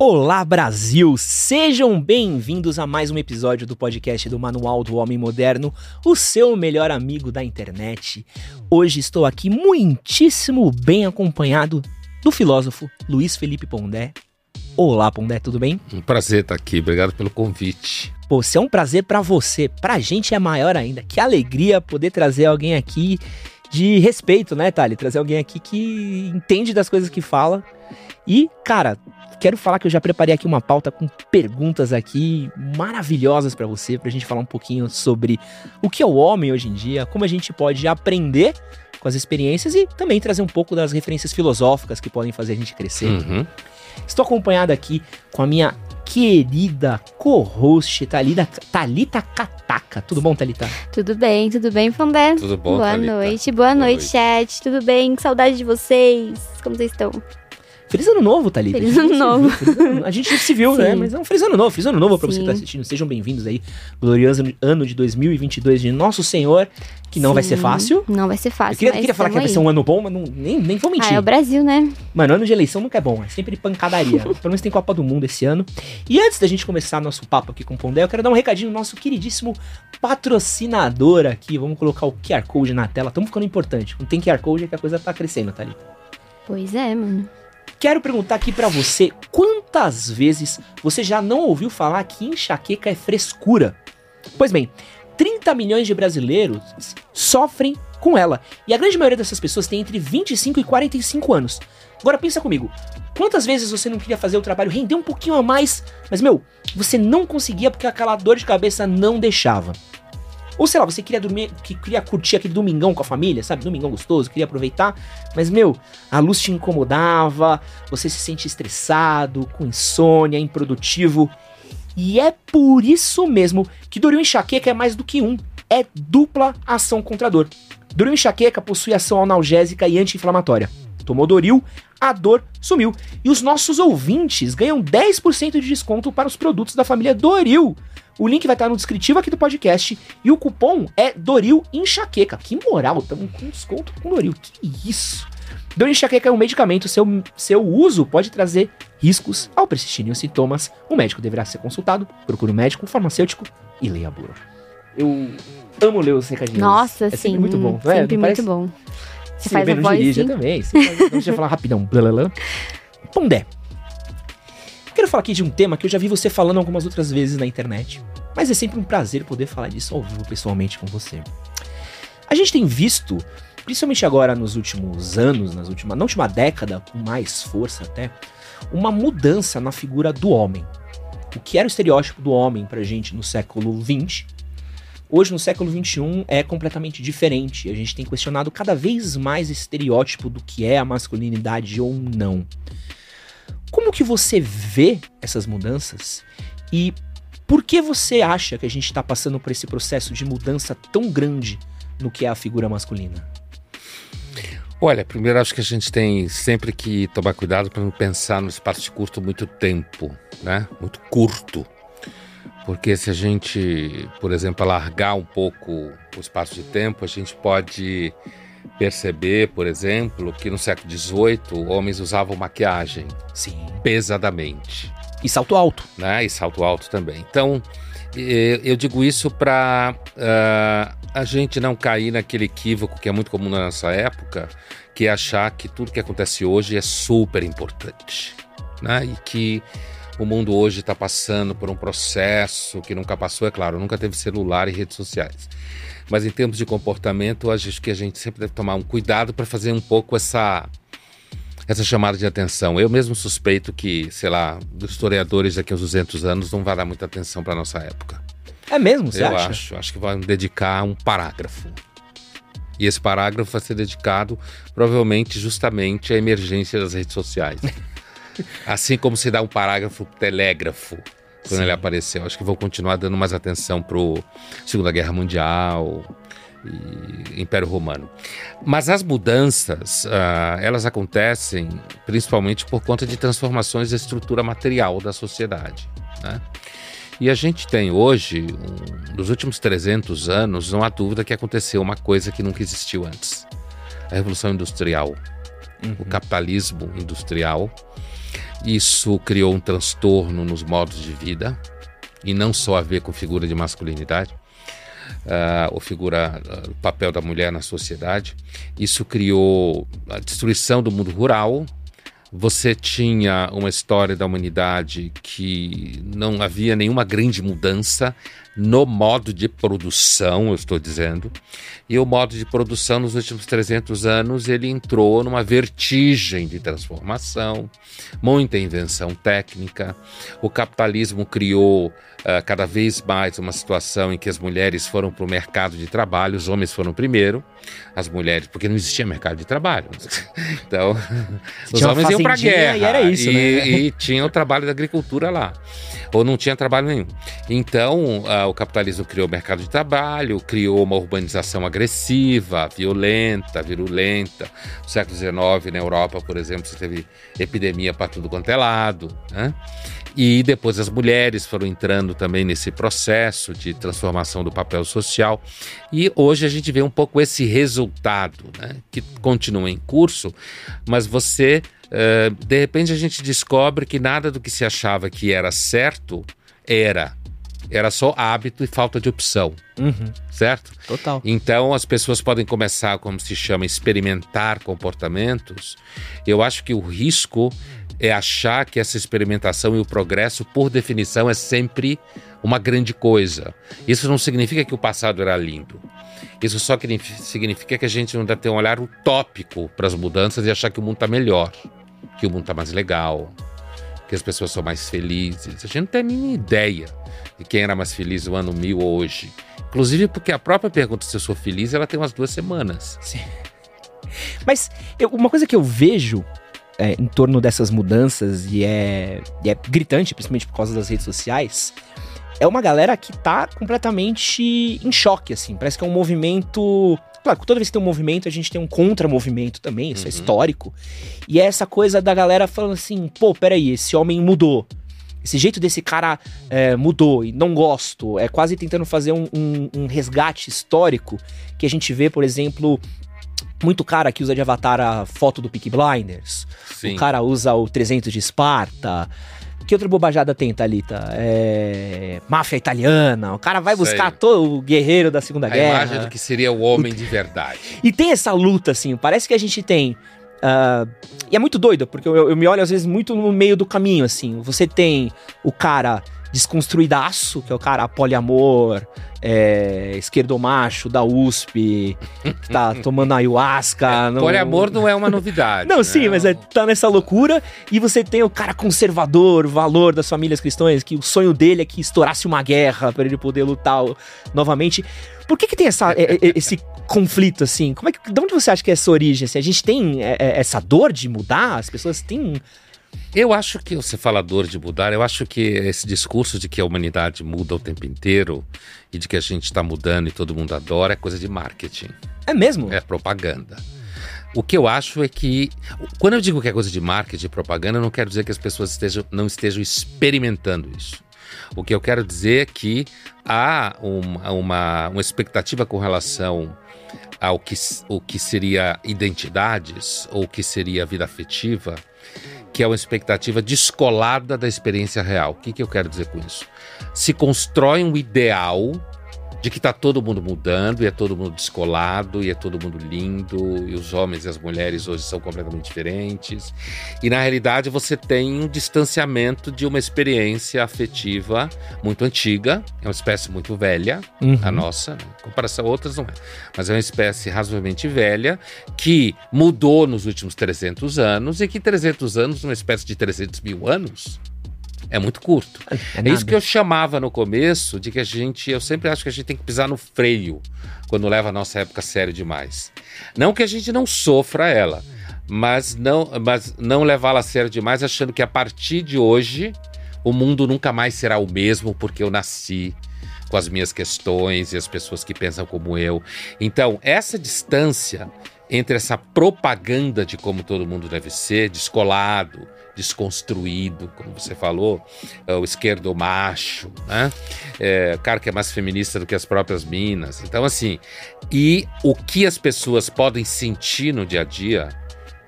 Olá Brasil, sejam bem-vindos a mais um episódio do podcast do Manual do Homem Moderno, o seu melhor amigo da internet. Hoje estou aqui muitíssimo bem acompanhado do filósofo Luiz Felipe Pondé. Olá Pondé, tudo bem? Um prazer estar aqui, obrigado pelo convite. Pô, se é um prazer pra você, pra gente é maior ainda. Que alegria poder trazer alguém aqui de respeito, né, Thali? Trazer alguém aqui que entende das coisas que fala. E, cara, quero falar que eu já preparei aqui uma pauta com perguntas aqui maravilhosas pra você, pra gente falar um pouquinho sobre o que é o homem hoje em dia, como a gente pode aprender com as experiências e também trazer um pouco das referências filosóficas que podem fazer a gente crescer. Uhum. Estou acompanhado aqui com a minha querida co-host Thalita, Thalita Kataka. Tudo bom, Thalita? Tudo bem, tudo bem, Fandé? Tudo bom, Boa Thalita? noite, boa, Boa noite, noite. chat. Tudo bem? Que saudade de vocês. Como vocês estão? Feliz ano novo, Thalita. Feliz ano novo. viu, feliz ano- A gente se viu, né? Sim. Mas é um feliz ano novo. Feliz ano novo pra você que tá Sim. assistindo. Sejam bem-vindos aí. Glorioso ano de 2022 de Nosso Senhor, que não vai ser Sim, fácil. Não vai ser Eu fácil. queria, mas queria falar que vai ser um ano bom, mas não, nem, nem vou mentir. Ah, é o Brasil, né? Mano, ano de eleição nunca é bom, é sempre pancadaria. Pelo menos tem Copa do Mundo esse ano. E antes da gente começar nosso papo aqui com o Pondé, eu quero dar um recadinho no nosso queridíssimo patrocinador aqui. Vamos colocar o QR Code na tela. Estamos ficando importante. Não tem QR Code é que a coisa tá crescendo, ali. Pois é, mano. Quero perguntar aqui pra você, quantas vezes você já não ouviu falar que enxaqueca é frescura? Pois bem, 30 milhões de brasileiros sofrem com ela. E a grande maioria dessas pessoas tem entre 25 e 45 anos. Agora pensa comigo, quantas vezes você não queria fazer o trabalho render um pouquinho a mais, mas meu, você não conseguia porque aquela dor de cabeça não deixava. Ou sei lá, você queria dormir, que queria curtir aquele domingão com a família, sabe? Domingão gostoso, queria aproveitar, mas meu, a luz te incomodava, você se sente estressado, com insônia, improdutivo. E é por isso mesmo que Doril Enxaqueca é mais do que um, é dupla ação contra a dor. Doril Enxaqueca possui ação analgésica e anti-inflamatória. Tomou Doril, a dor sumiu. E os nossos ouvintes ganham 10% de desconto para os produtos da família Doril. O link vai estar no descritivo aqui do podcast e o cupom é Doril Enxaqueca. Que moral, estamos com desconto com Doril. Que isso? Doril Enxaqueca é um medicamento, seu, seu uso pode trazer riscos ao persistirem os sintomas. O médico deverá ser consultado, procure um médico, um farmacêutico e leia a bula. Eu amo ler os recadinhos. Nossa, é sim. sempre muito bom. não é? Sempre Não muito parece- bom. Você Sim, faz a voz dirige, sim. também. Você faz- deixa eu falar rapidão. Pondé. Quero falar aqui de um tema que eu já vi você falando algumas outras vezes na internet. Mas é sempre um prazer poder falar disso ao vivo pessoalmente com você. A gente tem visto, principalmente agora nos últimos anos, nas últimas, na última década, com mais força até, uma mudança na figura do homem. O que era o estereótipo do homem pra gente no século XX, hoje no século XXI é completamente diferente. A gente tem questionado cada vez mais esse estereótipo do que é a masculinidade ou não. Como que você vê essas mudanças e por que você acha que a gente está passando por esse processo de mudança tão grande no que é a figura masculina? Olha, primeiro acho que a gente tem sempre que tomar cuidado para não pensar no espaço de curto muito tempo, né? Muito curto. Porque se a gente, por exemplo, alargar um pouco o espaço de tempo, a gente pode perceber, por exemplo, que no século XVIII homens usavam maquiagem Sim. pesadamente. E salto alto. né? E salto alto também. Então, eu digo isso para a gente não cair naquele equívoco que é muito comum na nossa época, que é achar que tudo que acontece hoje é super importante, né? E que o mundo hoje está passando por um processo que nunca passou, é claro, nunca teve celular e redes sociais. Mas em termos de comportamento, acho que a gente sempre deve tomar um cuidado para fazer um pouco essa essa chamada de atenção. Eu mesmo suspeito que, sei lá, os historiadores daqui a uns 200 anos não vai dar muita atenção para nossa época. É mesmo, você Eu acha? acho. Acho que vão dedicar um parágrafo. E esse parágrafo vai ser dedicado provavelmente justamente à emergência das redes sociais. assim como se dá um parágrafo telégrafo quando Sim. ele apareceu. Acho que vou continuar dando mais atenção pro Segunda Guerra Mundial e Império Romano. Mas as mudanças, ah, elas acontecem principalmente por conta de transformações da estrutura material da sociedade. né? E a gente tem hoje, um, nos últimos 300 anos, não há dúvida que aconteceu uma coisa que nunca existiu antes. A Revolução Industrial, o capitalismo industrial. Isso criou um transtorno nos modos de vida, e não só a ver com figura de masculinidade, ah, ou figura, ah, o papel da mulher na sociedade. Isso criou a destruição do mundo rural. Você tinha uma história da humanidade que não havia nenhuma grande mudança no modo de produção, eu estou dizendo. E o modo de produção nos últimos 300 anos, ele entrou numa vertigem de transformação, muita invenção técnica. O capitalismo criou ah, cada vez mais uma situação em que as mulheres foram para o mercado de trabalho, os homens foram primeiro, as mulheres, porque não existia mercado de trabalho. Então, os Tinha homens iam para a guerra e era isso, e, né? e tinha o trabalho da agricultura lá, ou não tinha trabalho nenhum. Então, ah, o capitalismo criou o mercado de trabalho, criou uma urbanização agressiva, violenta, virulenta. No século XIX, na Europa, por exemplo, você teve epidemia para tudo quanto é lado. Né? E depois as mulheres foram entrando também nesse processo de transformação do papel social. E hoje a gente vê um pouco esse resultado, né? que continua em curso, mas você, eh, de repente, a gente descobre que nada do que se achava que era certo era. Era só hábito e falta de opção, Uhum, certo? total. Então as pessoas podem começar, como se chama, experimentar comportamentos. Eu acho que o risco é achar que essa experimentação e o progresso, por definição, é sempre uma grande coisa. Isso não significa que o passado era lindo. Isso só significa que a gente não deve ter um olhar utópico para as mudanças e achar que o mundo está melhor, que o mundo está mais legal, que as pessoas são mais felizes. A gente não tem mínima ideia de quem era mais feliz no ano 1000 ou hoje. Inclusive porque a própria pergunta se eu sou feliz, ela tem umas duas semanas. Mas eu- uma coisa que eu vejo é, em torno dessas mudanças, e é, e é gritante, principalmente por causa das redes sociais, é uma galera que tá completamente em choque, assim. Parece que é um movimento. Claro, toda vez que tem um movimento, a gente tem um contra-movimento também, isso é Uhum. histórico. E é essa coisa da galera falando assim: pô, peraí, esse homem mudou. Esse jeito desse cara é, mudou e não gosto. É quase tentando fazer um, um- um resgate histórico que a gente vê, por exemplo, muito cara que usa de avatar a foto do Peaky Blinders. Sim. O cara usa o 300 de Esparta. Que outra bobajada tem, Thalita? É... Máfia italiana. O cara vai Sei. buscar todo o guerreiro da Segunda a Guerra. imagem do que seria o homem de verdade. E tem essa luta, assim, parece que a gente tem. Ah, e é muito doido, porque eu, eu me olho às vezes muito no meio do caminho, assim. Você tem o cara desconstruidaço, que é o cara poliamor, é, esquerdomacho da USP, que tá tomando ayahuasca. no- Poliamor não é uma novidade. Não, né? sim, mas é, tá nessa loucura. E você tem o cara conservador, valor das famílias cristãs, que o sonho dele é que estourasse uma guerra para ele poder lutar novamente. Por que que tem essa, esse conflito, assim? Como é que, de onde você acha que é essa origem? assim? a gente tem é, é, essa dor de mudar? As pessoas têm... Eu acho que você fala dor de mudar, eu acho que esse discurso de que a humanidade muda o tempo inteiro e de que a gente está mudando e todo mundo adora é coisa de marketing, É mesmo? é propaganda. O que eu acho é que, quando eu digo que é coisa de marketing e propaganda, eu não quero dizer que as pessoas estejam, não estejam experimentando isso. O que eu quero dizer é que há uma, uma, uma expectativa com relação ao que, o que seria identidades ou que seria vida afetiva, que é uma expectativa descolada da experiência real. O que, que eu quero dizer com isso? Se constrói um ideal de que tá todo mundo mudando, e é todo mundo descolado, e é todo mundo lindo, e os homens e as mulheres hoje são completamente diferentes. E na realidade você tem um distanciamento de uma experiência afetiva muito antiga, é uma espécie muito velha, Uhum. a nossa, né? em comparação a outras não é, mas é uma espécie razoavelmente velha, que mudou nos últimos 300 anos, e que 300 anos, numa espécie de 300 mil anos, é muito curto. É, É isso que eu chamava no começo de que a gente, eu sempre acho que a gente tem que pisar no freio quando leva a nossa época sério demais. Não que a gente não sofra ela, mas não, mas não levá-la a sério demais achando que a partir de hoje o mundo nunca mais será o mesmo porque eu nasci com as minhas questões e as pessoas que pensam como eu. Então, essa distância entre essa propaganda de como todo mundo deve ser, descolado, desconstruído, como você falou, é, o esquerdo macho, né? É, cara que é mais feminista do que as próprias minas. Então, assim, e o que as pessoas podem sentir no dia a dia,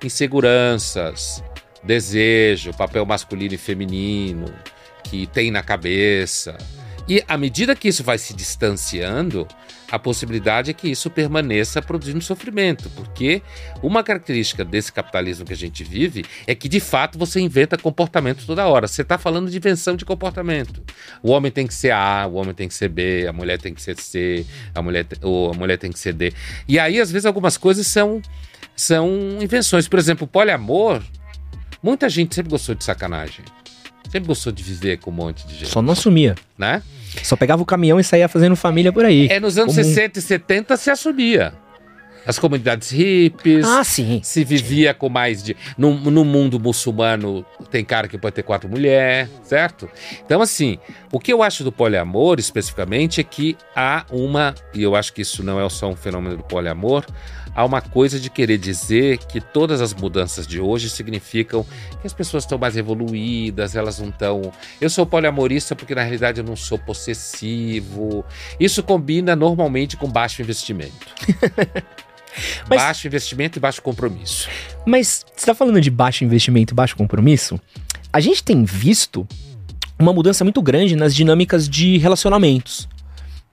inseguranças, desejo, papel masculino e feminino que tem na cabeça. E à medida que isso vai se distanciando, a possibilidade é que isso permaneça produzindo sofrimento, porque uma característica desse capitalismo que a gente vive é que de fato você inventa comportamento toda hora. Você está falando de invenção de comportamento. O homem tem que ser A, o homem tem que ser B, a mulher tem que ser C, a mulher, ou a mulher tem que ser D. E aí, às vezes, algumas coisas são, são invenções. Por exemplo, o poliamor, muita gente sempre gostou de sacanagem. Sempre gostou de viver com um monte de gente, Só não assumia. né? Só pegava o caminhão e saía fazendo família por aí. É, nos anos Comum. 60 e 70 se assumia. As comunidades hippies. Ah, sim. Se vivia com mais de. No, no mundo muçulmano, tem cara que pode ter quatro mulheres, certo? Então, assim, o que eu acho do poliamor, especificamente, é que há uma. E eu acho que isso não é só um fenômeno do poliamor. Há uma coisa de querer dizer que todas as mudanças de hoje significam que as pessoas estão mais evoluídas, elas não estão. Eu sou poliamorista porque na realidade eu não sou possessivo. Isso combina normalmente com baixo investimento. Mas- Baixo investimento e baixo compromisso. Mas você tá falando de baixo investimento e baixo compromisso? A gente tem visto uma mudança muito grande nas dinâmicas de relacionamentos.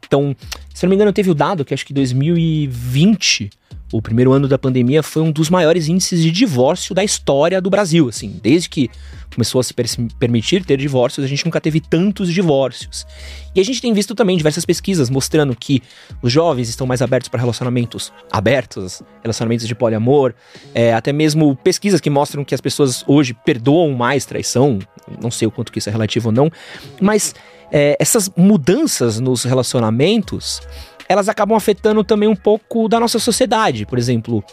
Então, se eu não me engano, teve o dado que acho que 2020, o primeiro ano da pandemia, foi um dos maiores índices de divórcio da história do Brasil. Assim, desde que começou a se per- permitir ter divórcios, a gente nunca teve tantos divórcios. E a gente tem visto também diversas pesquisas mostrando que os jovens estão mais abertos para relacionamentos abertos, relacionamentos de poliamor, é, até mesmo pesquisas que mostram que as pessoas hoje perdoam mais traição. Não sei o quanto que isso é relativo ou não, mas é, essas mudanças nos relacionamentos elas acabam afetando também um pouco da nossa sociedade. Por exemplo,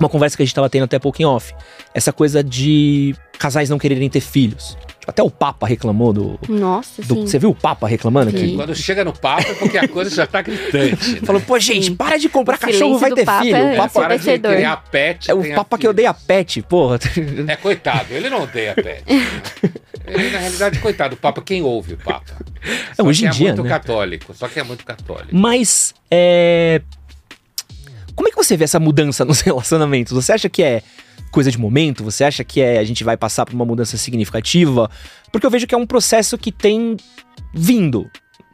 uma conversa que a gente estava tendo até pouco em off. Essa coisa de casais não quererem ter filhos. Tipo, até o Papa reclamou do. Nossa, do- sim. você viu o Papa reclamando Sim. aqui? Quando chega no papo é porque a coisa já tá gritante. né? Falou, pô, gente, Sim. para de comprar O cachorro, vai ter Papa filho. é O Papa Para de criar pet. é o Papa que odeia pet, porra. É coitado, ele não odeia pet. Ele, na realidade, coitado, o Papa, quem ouve o Papa? Só hoje em é dia, muito né? católico, só que é muito católico. Mas, é. Como é que você vê essa mudança nos relacionamentos? Você acha que é coisa de momento? Você acha que é, a gente vai passar por uma mudança significativa? Porque eu vejo que é um processo que tem vindo.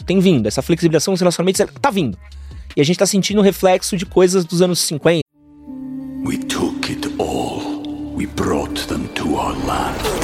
Tem vindo. Essa flexibilização nos relacionamentos ela tá vindo. E a gente tá sentindo o reflexo de coisas dos anos 50. We took it all. We brought them to our land.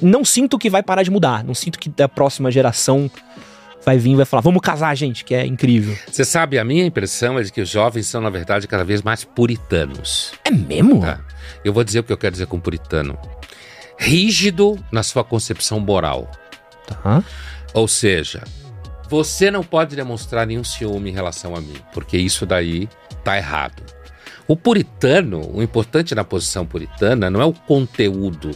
não sinto que vai parar de mudar. Não sinto que da próxima geração vai vir e vai falar, vamos casar, gente, que é incrível. Você sabe, a minha impressão é de que os jovens são, na verdade, cada vez mais puritanos. É mesmo? Tá? Eu vou dizer o que eu quero dizer com puritano. Rígido na sua concepção moral. Tá. Ou seja, você não pode demonstrar nenhum ciúme em relação a mim, porque isso daí tá errado. O puritano, o importante na posição puritana não é o conteúdo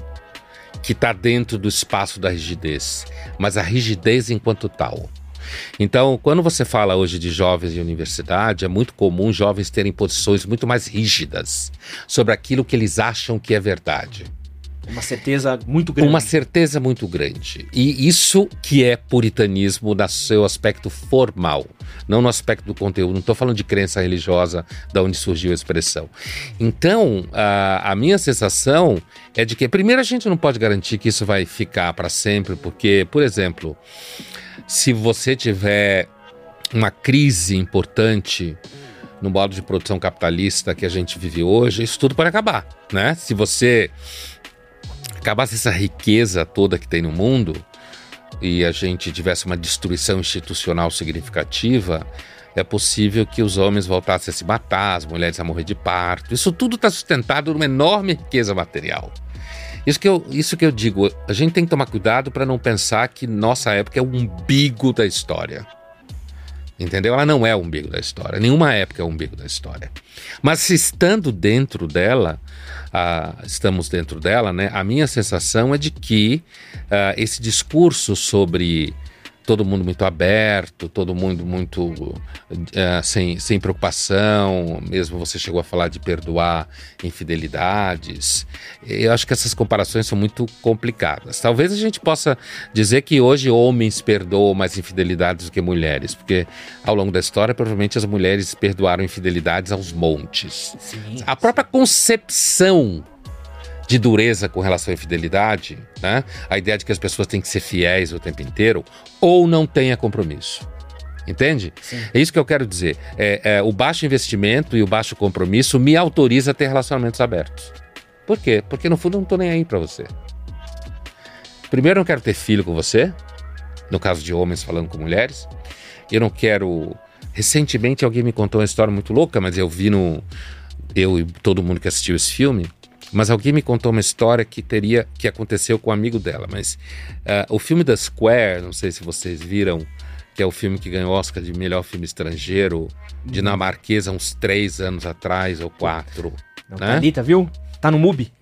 que está dentro do espaço da rigidez, mas a rigidez enquanto tal. Então, quando você fala hoje de jovens em universidade, é muito comum jovens terem posições muito mais rígidas sobre aquilo que eles acham que é verdade. Uma certeza muito grande. Uma certeza muito grande. E isso que é puritanismo no seu aspecto formal, não no aspecto do conteúdo. Não estou falando de crença religiosa, da onde surgiu a expressão. Então, a, a minha sensação é de que, primeiro, a gente não pode garantir que isso vai ficar para sempre, porque, por exemplo, se você tiver uma crise importante no modo de produção capitalista que a gente vive hoje, isso tudo pode acabar, né? Se você acabasse essa riqueza toda que tem no mundo e a gente tivesse uma destruição institucional significativa, é possível que os homens voltassem a se matar, as mulheres a morrer de parto. Isso tudo está sustentado numa enorme riqueza material. Isso que, eu, isso que eu digo, a gente tem que tomar cuidado para não pensar que nossa época é o umbigo da história. Entendeu? Ela não é o umbigo da história. Nenhuma época é o umbigo da história. Mas se estando dentro dela, uh, estamos dentro dela, né? A minha sensação é de que uh, esse discurso sobre todo mundo muito aberto, todo mundo muito uh, sem, sem preocupação, mesmo você chegou a falar de perdoar infidelidades. Eu acho que essas comparações são muito complicadas. Talvez a gente possa dizer que hoje homens perdoam mais infidelidades do que mulheres, porque ao longo da história, provavelmente as mulheres perdoaram infidelidades aos montes. Sim, a própria concepção de dureza com relação à infidelidade, né? a ideia de que as pessoas têm que ser fiéis o tempo inteiro, ou não tenha compromisso. Entende? Sim. É isso que eu quero dizer. É, é, o baixo investimento e o baixo compromisso me autoriza a ter relacionamentos abertos. Por quê? Porque no fundo eu não estou nem aí para você. Primeiro, eu não quero ter filho com você, no caso de homens falando com mulheres. Eu não quero. Recentemente alguém me contou uma história muito louca, mas eu vi no. Eu e todo mundo que assistiu esse filme, mas alguém me contou uma história que teria que aconteceu com um amigo dela. Mas uh, o filme da Square, não sei se vocês viram, que é o filme que ganhou Oscar de melhor filme estrangeiro, dinamarquesa, uns três anos atrás ou quatro. Não, né? Thalita, viu? Tá no MUBI.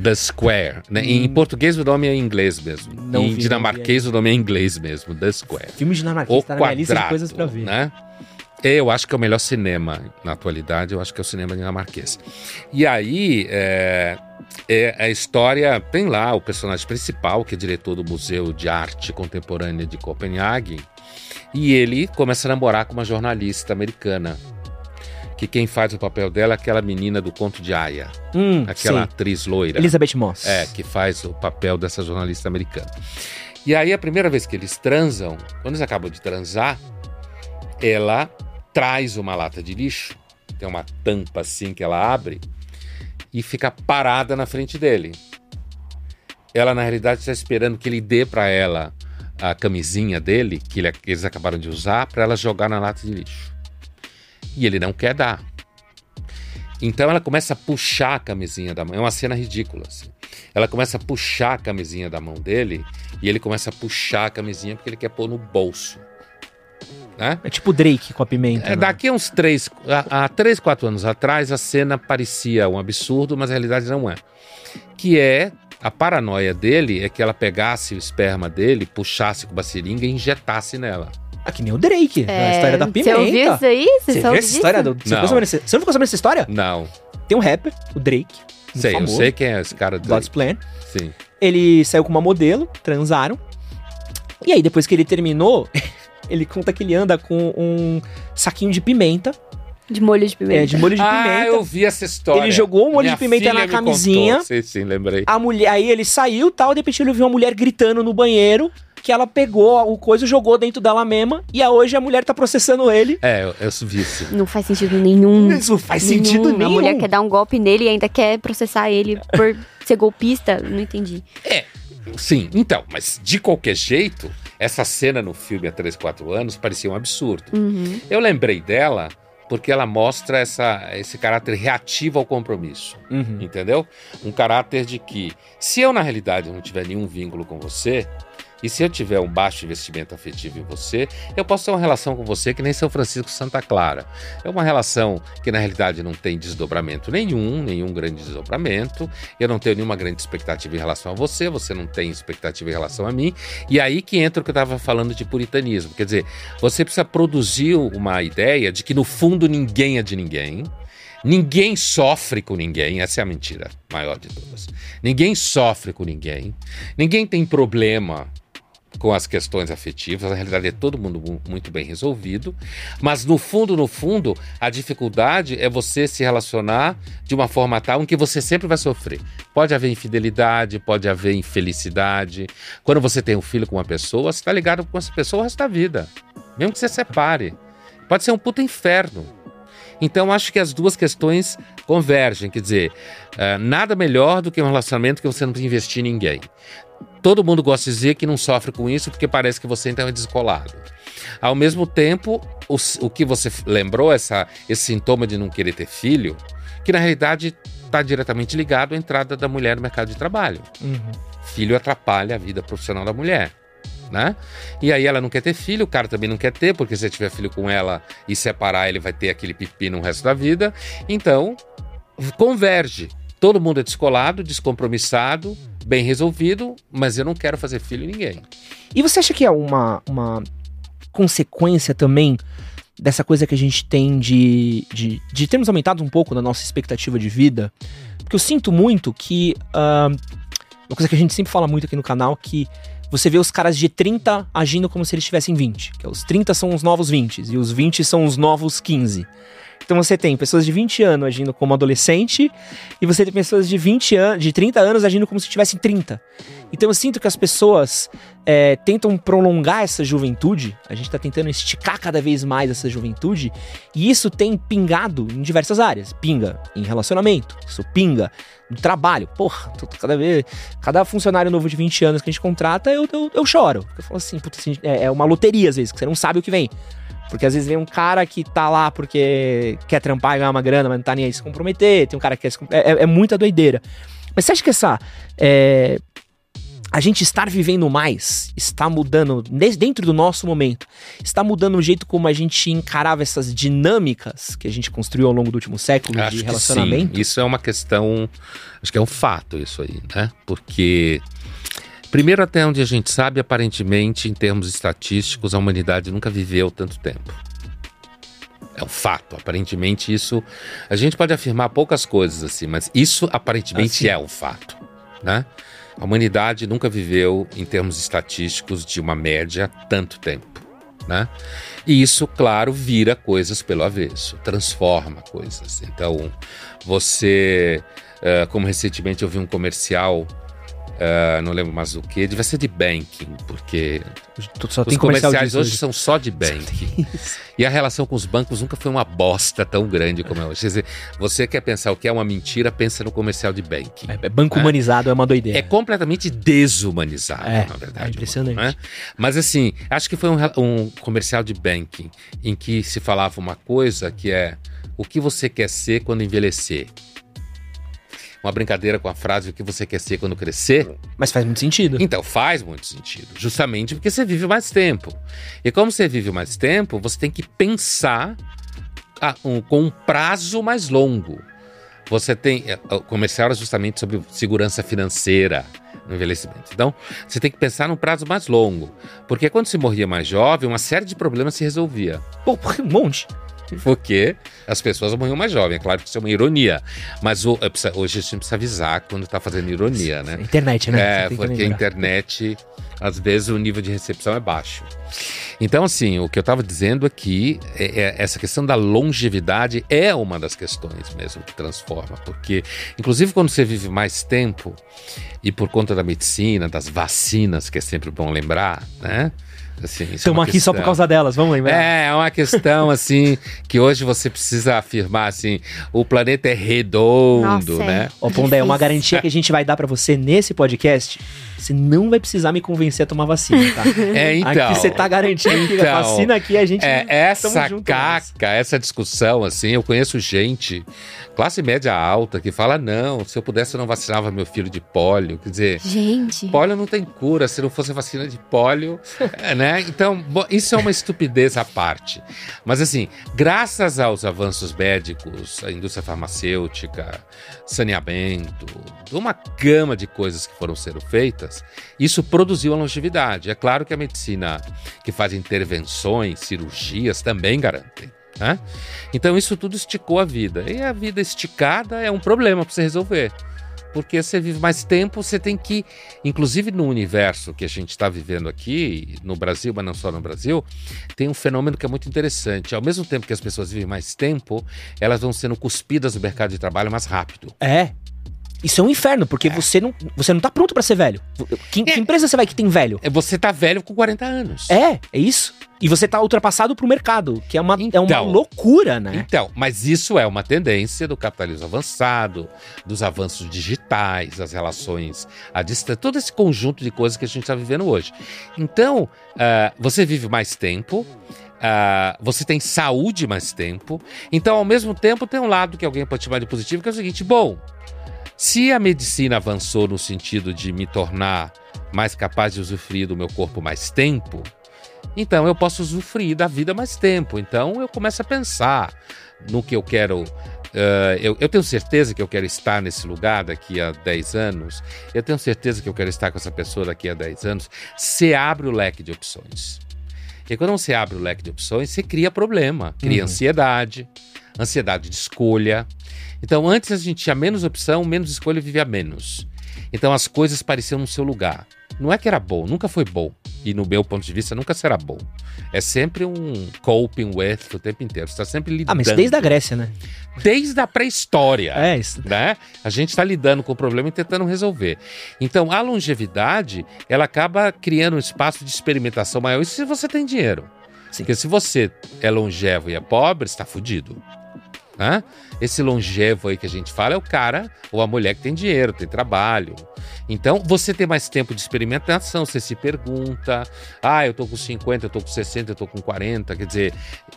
The Square. Né? Em português o nome é em inglês mesmo. Não em vi, dinamarquês o nome é em inglês mesmo, The Square. Filme dinamarquês O tá na minha lista de quadrado, coisas pra ver. né? Eu acho que é o melhor cinema na atualidade, eu acho que é o cinema dinamarquês. E aí, é, é a história tem lá o personagem principal, que é diretor do Museu de Arte Contemporânea de Copenhague, e ele começa a namorar com uma jornalista americana. Que quem faz o papel dela é aquela menina do conto de Aya, Hum, aquela sim. atriz loira. Elizabeth Moss. É, que faz o papel dessa jornalista americana. E aí, a primeira vez que eles transam, quando eles acabam de transar, ela traz uma lata de lixo, tem uma tampa assim que ela abre, e fica parada na frente dele. Ela, na realidade, está esperando que ele dê para ela a camisinha dele, que, ele- eles acabaram de usar, para ela jogar na lata de lixo. E ele não quer dar. Então ela começa a puxar a camisinha da mão. É uma cena ridícula. Assim. Ela começa a puxar a camisinha da mão dele e ele começa a puxar a camisinha porque ele quer pôr no bolso. Né? É tipo Drake com a pimenta. É, né? daqui a uns três, há, há três, quatro anos atrás, a cena parecia um absurdo, mas a realidade não é. Que é a paranoia dele é que ela pegasse o esperma dele, puxasse com uma seringa e injetasse nela. Ah, que nem o Drake, É, a história da pimenta. Você ouviu isso aí? Você, Você viu essa história? Do, você, Não. ficou sabendo essa- você não ficou sabendo essa história? Não, Tem um rapper, o Drake. sei, eu famoso, sei quem é esse cara. do- God's Plan. Sim. Ele saiu com uma modelo, transaram. E aí, depois que ele terminou, ele conta que ele anda com um saquinho de pimenta, De molho de pimenta. é, de molho de ah, pimenta. eu vi essa história. Ele jogou o molho Minha de pimenta filha na camisinha. Sim, sim, lembrei. A mulher, aí ele saiu tal, de repente ele viu uma mulher gritando no banheiro, que ela pegou o coisa e jogou dentro dela mesma, e a- hoje a mulher tá processando ele. É, eu, eu vi isso. Não faz sentido nenhum. Isso não faz sentido nenhum. A mulher quer dar um golpe nele e ainda quer processar ele por ser golpista. Não entendi. Sim, então, mas de qualquer jeito, essa cena no filme há 3, 4 anos parecia um absurdo. Uhum. Eu lembrei dela porque ela mostra essa, esse caráter reativo ao compromisso. Uhum. Entendeu? Um caráter de que, se eu na realidade não tiver nenhum vínculo com você, E se eu tiver um baixo investimento afetivo em você, eu posso ter uma relação com você que nem São Francisco Santa Clara. É uma relação que na realidade não tem desdobramento nenhum, nenhum grande desdobramento. Eu não tenho nenhuma grande expectativa em relação a você, você não tem expectativa em relação a mim. E aí que entra o que eu estava falando de puritanismo. Quer dizer, você precisa produzir uma ideia de que no fundo ninguém é de ninguém. Ninguém sofre com ninguém, essa é a mentira maior de todas. Ninguém sofre com ninguém, ninguém tem problema com as questões afetivas, na realidade é todo mundo muito bem resolvido, mas no fundo, no fundo, a dificuldade é você se relacionar de uma forma tal em que você sempre vai sofrer. Pode haver infidelidade, pode haver infelicidade. Quando você tem um filho com uma pessoa, você está ligado com essa pessoa o resto da vida, mesmo que você separe. Pode ser um puto inferno. Então, acho que as duas questões convergem. Quer dizer, uh, nada melhor do que um relacionamento que você não precisa investir em ninguém. Todo mundo gosta de dizer que não sofre com isso porque parece que você então é descolado. Ao mesmo tempo, o, o que você lembrou, essa, esse sintoma de não querer ter filho, que na realidade está diretamente ligado à entrada da mulher no mercado de trabalho. Uhum. Filho atrapalha a vida profissional da mulher. Né? E aí ela não quer ter filho, o cara também não quer ter, porque se tiver filho com ela e separar, ele vai ter aquele pipi no resto da vida. Então, converge. Todo mundo é descolado, descompromissado, bem resolvido, mas eu não quero fazer filho em ninguém. E você acha que é uma, uma consequência também dessa coisa que a gente tem de, de, de termos aumentado um pouco na nossa expectativa de vida? Porque eu sinto muito que. Uh, uma coisa que a gente sempre fala muito aqui no canal, que você vê os caras de 30 agindo como se eles tivessem 20. Que os 30 são os novos 20 e os 20 são os novos 15. Então você tem pessoas de 20 anos agindo como adolescente e você tem pessoas de 20 anos, de 30 anos agindo como se tivessem 30. Então eu sinto que as pessoas é, tentam prolongar essa juventude, a gente está tentando esticar cada vez mais essa juventude, e isso tem pingado em diversas áreas. Pinga em relacionamento, isso pinga no trabalho. Porra, cada vez, cada funcionário novo de 20 anos que a gente contrata, eu, eu, eu choro. Eu falo assim, assim, é, é uma loteria às vezes, que você não sabe o que vem. Porque às vezes vem um cara que tá lá porque quer trampar e ganhar uma grana, mas não tá nem aí se comprometer. Tem um cara que quer se é, é, é muita doideira. Mas você acha que essa. É, a gente estar vivendo mais está mudando, dentro do nosso momento, está mudando o jeito como a gente encarava essas dinâmicas que a gente construiu ao longo do último século acho de relacionamento? Isso é uma questão. Acho que é um fato isso aí, né? Porque Primeiro, até onde a gente sabe, aparentemente, em termos estatísticos, a humanidade nunca viveu tanto tempo. É um fato. Aparentemente, isso. A gente pode afirmar poucas coisas assim, mas isso aparentemente assim. é um fato. Né? A humanidade nunca viveu, em termos estatísticos, de uma média tanto tempo. Né? E isso, claro, vira coisas pelo avesso, transforma coisas. Então, você, uh, como recentemente eu vi um comercial Uh, não lembro mais o que, devia ser de banking, porque os comerciais hoje, hoje são só de banking. e a relação com os bancos nunca foi uma bosta tão grande como é hoje. Quer dizer, você quer pensar o que é uma mentira, pensa no comercial de banking. É, é banco né? humanizado é uma doideira. É completamente desumanizado, é, na verdade. É impressionante. Né? Mas assim, acho que foi um, um comercial de banking em que se falava uma coisa que é o que você quer ser quando envelhecer uma brincadeira com a frase o que você quer ser quando crescer. Mas faz muito sentido. Então, faz muito sentido. Justamente porque você vive mais tempo. E como você vive mais tempo, você tem que pensar a, um, com um prazo mais longo. Você tem. É, o comercial era justamente sobre segurança financeira no envelhecimento. Então, você tem que pensar num prazo mais longo. Porque quando se morria mais jovem, uma série de problemas se resolvia. Pô, um monte. Porque as pessoas morriam mais jovens. É claro que isso é uma ironia. Mas o, hoje a gente precisa avisar quando está fazendo ironia, né? Internet, né? É, porque a internet, às vezes, o nível de recepção é baixo. Então, assim, o que eu estava dizendo aqui é, é, essa questão da longevidade é uma das questões mesmo que transforma. Porque, inclusive, quando você vive mais tempo, e por conta da medicina, das vacinas, que é sempre bom lembrar, né? Assim, é Estamos aqui só por questão. causa delas, vamos lembrar. É, é uma questão assim que hoje você precisa afirmar assim, o planeta é redondo, Nossa, é. né? Ó, Pondé, uma garantia que a gente vai dar pra você nesse podcast, você não vai precisar me convencer a tomar vacina, tá? É, então. Aqui você tá garantindo que a Então, vacina aqui a gente... É, essa caca, essa discussão, assim, eu conheço gente, classe média alta, que fala: não, se eu pudesse, eu não vacinava meu filho de pólio. Quer dizer, Gente. Pólio não tem cura, se não fosse vacina de pólio, é, né? Então, isso é uma estupidez à parte. Mas assim, graças aos avanços médicos, a indústria farmacêutica, saneamento, uma gama de coisas que foram sendo feitas, isso produziu a longevidade. É claro que a medicina que faz intervenções, cirurgias, também garantem. Né? Então isso tudo esticou a vida. E a vida esticada é um problema para você resolver porque você vive mais tempo, você tem que, inclusive no universo que a gente está vivendo aqui, no Brasil, mas não só no Brasil, tem um fenômeno que é muito interessante. Ao mesmo tempo que as pessoas vivem mais tempo, elas vão sendo cuspidas no mercado de trabalho mais rápido. É. Isso é um inferno, porque você, não, você não tá pronto pra ser velho. Que, que É. empresa você vai que tem velho? É, Você tá velho com 40 anos. É, é isso. E você tá ultrapassado pro mercado, que é uma, é uma Então. loucura, né? Então, mas isso é uma tendência do capitalismo avançado, dos avanços digitais, as relações à distância, todo esse conjunto de coisas que a gente está vivendo hoje. Então, ah, você vive mais tempo, ah, você tem saúde mais tempo. Então, ao mesmo tempo, tem um lado que alguém pode chamar de positivo, que é o seguinte: bom, se a medicina avançou no sentido de me tornar mais capaz de usufruir do meu corpo mais tempo, então eu posso usufruir da vida mais tempo. Então eu começo a pensar no que eu quero. eh, eu, eu tenho certeza que eu quero estar nesse lugar daqui a 10 anos. Eu tenho certeza que eu quero estar com essa pessoa daqui a 10 anos. Você abre o leque de opções. E quando você abre o leque de opções, você cria problema, cria Uhum. ansiedade, ansiedade de escolha. Então, antes a gente tinha menos opção, menos escolha e vivia menos. Então, as coisas pareciam no seu lugar. Não é que era bom, nunca foi bom. E no meu ponto de vista, nunca será bom. É sempre um coping with o tempo inteiro. Você está sempre lidando. Ah, mas desde a Grécia, né? Desde a pré-história É, isso. né? A gente está lidando com o problema e tentando resolver. Então, a longevidade, ela acaba criando um espaço de experimentação maior. Isso se você tem dinheiro. Sim. Porque se você é longevo e é pobre, está fudido. Né? Esse longevo aí que a gente fala é o cara ou a mulher que tem dinheiro, tem trabalho. Então, você tem mais tempo de experimentação, você se pergunta, ah, eu tô com 50, eu tô com 60, eu tô com 40, quer dizer,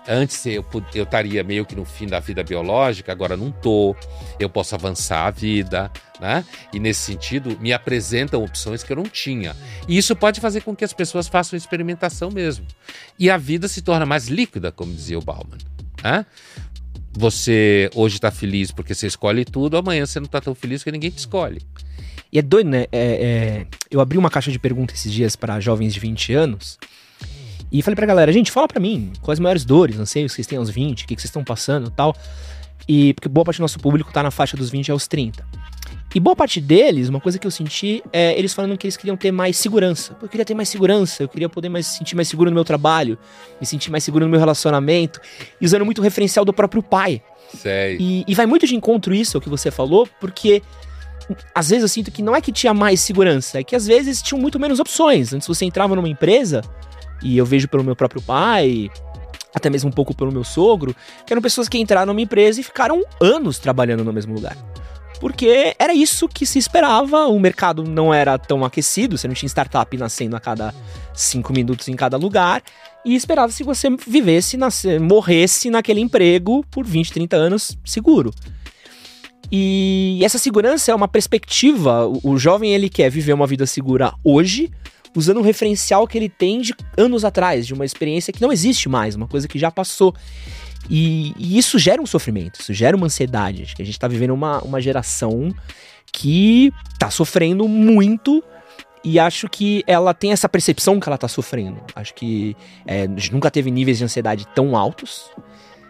antes eu eu estaria meio que no fim da vida biológica, agora não tô, eu posso avançar a vida, né? E nesse sentido, me apresentam opções que eu não tinha. E isso pode fazer com que as pessoas façam experimentação mesmo. E a vida se torna mais líquida, como dizia o Bauman, né? Você hoje está feliz porque você escolhe tudo, amanhã você não está tão feliz porque ninguém te escolhe. E é doido, né? É, é, eu abri uma caixa de perguntas esses dias para jovens de 20 anos e falei pra galera, gente, fala pra mim quais as maiores dores, anseios que vocês têm aos 20, o que, que vocês estão passando tal. E porque boa parte do nosso público tá na faixa dos 20 aos 30. E boa parte deles, uma coisa que eu senti é eles falando que eles queriam ter mais segurança. Eu queria ter mais segurança, eu queria poder mais se sentir mais seguro no meu trabalho, me sentir mais seguro no meu relacionamento, e usando muito o referencial do próprio pai. Sei. E, e vai muito de encontro isso, o que você falou, porque às vezes eu sinto que não é que tinha mais segurança, é que às vezes tinham muito menos opções. Antes você entrava numa empresa, e eu vejo pelo meu próprio pai, até mesmo um pouco pelo meu sogro, que eram pessoas que entraram numa empresa e ficaram anos trabalhando no mesmo lugar. Porque era isso que se esperava, o mercado não era tão aquecido, você não tinha startup nascendo a cada cinco minutos em cada lugar, e esperava-se que você vivesse, nasce- morresse naquele emprego por 20, 30 anos seguro. E essa segurança é uma perspectiva, o jovem ele quer viver uma vida segura hoje, usando um referencial que ele tem de anos atrás, de uma experiência que não existe mais, uma coisa que já passou. E, e isso gera um sofrimento, isso gera uma ansiedade. Acho que a gente tá vivendo uma, uma geração que tá sofrendo muito e acho que ela tem essa percepção que ela tá sofrendo. Acho que é, a gente nunca teve níveis de ansiedade tão altos.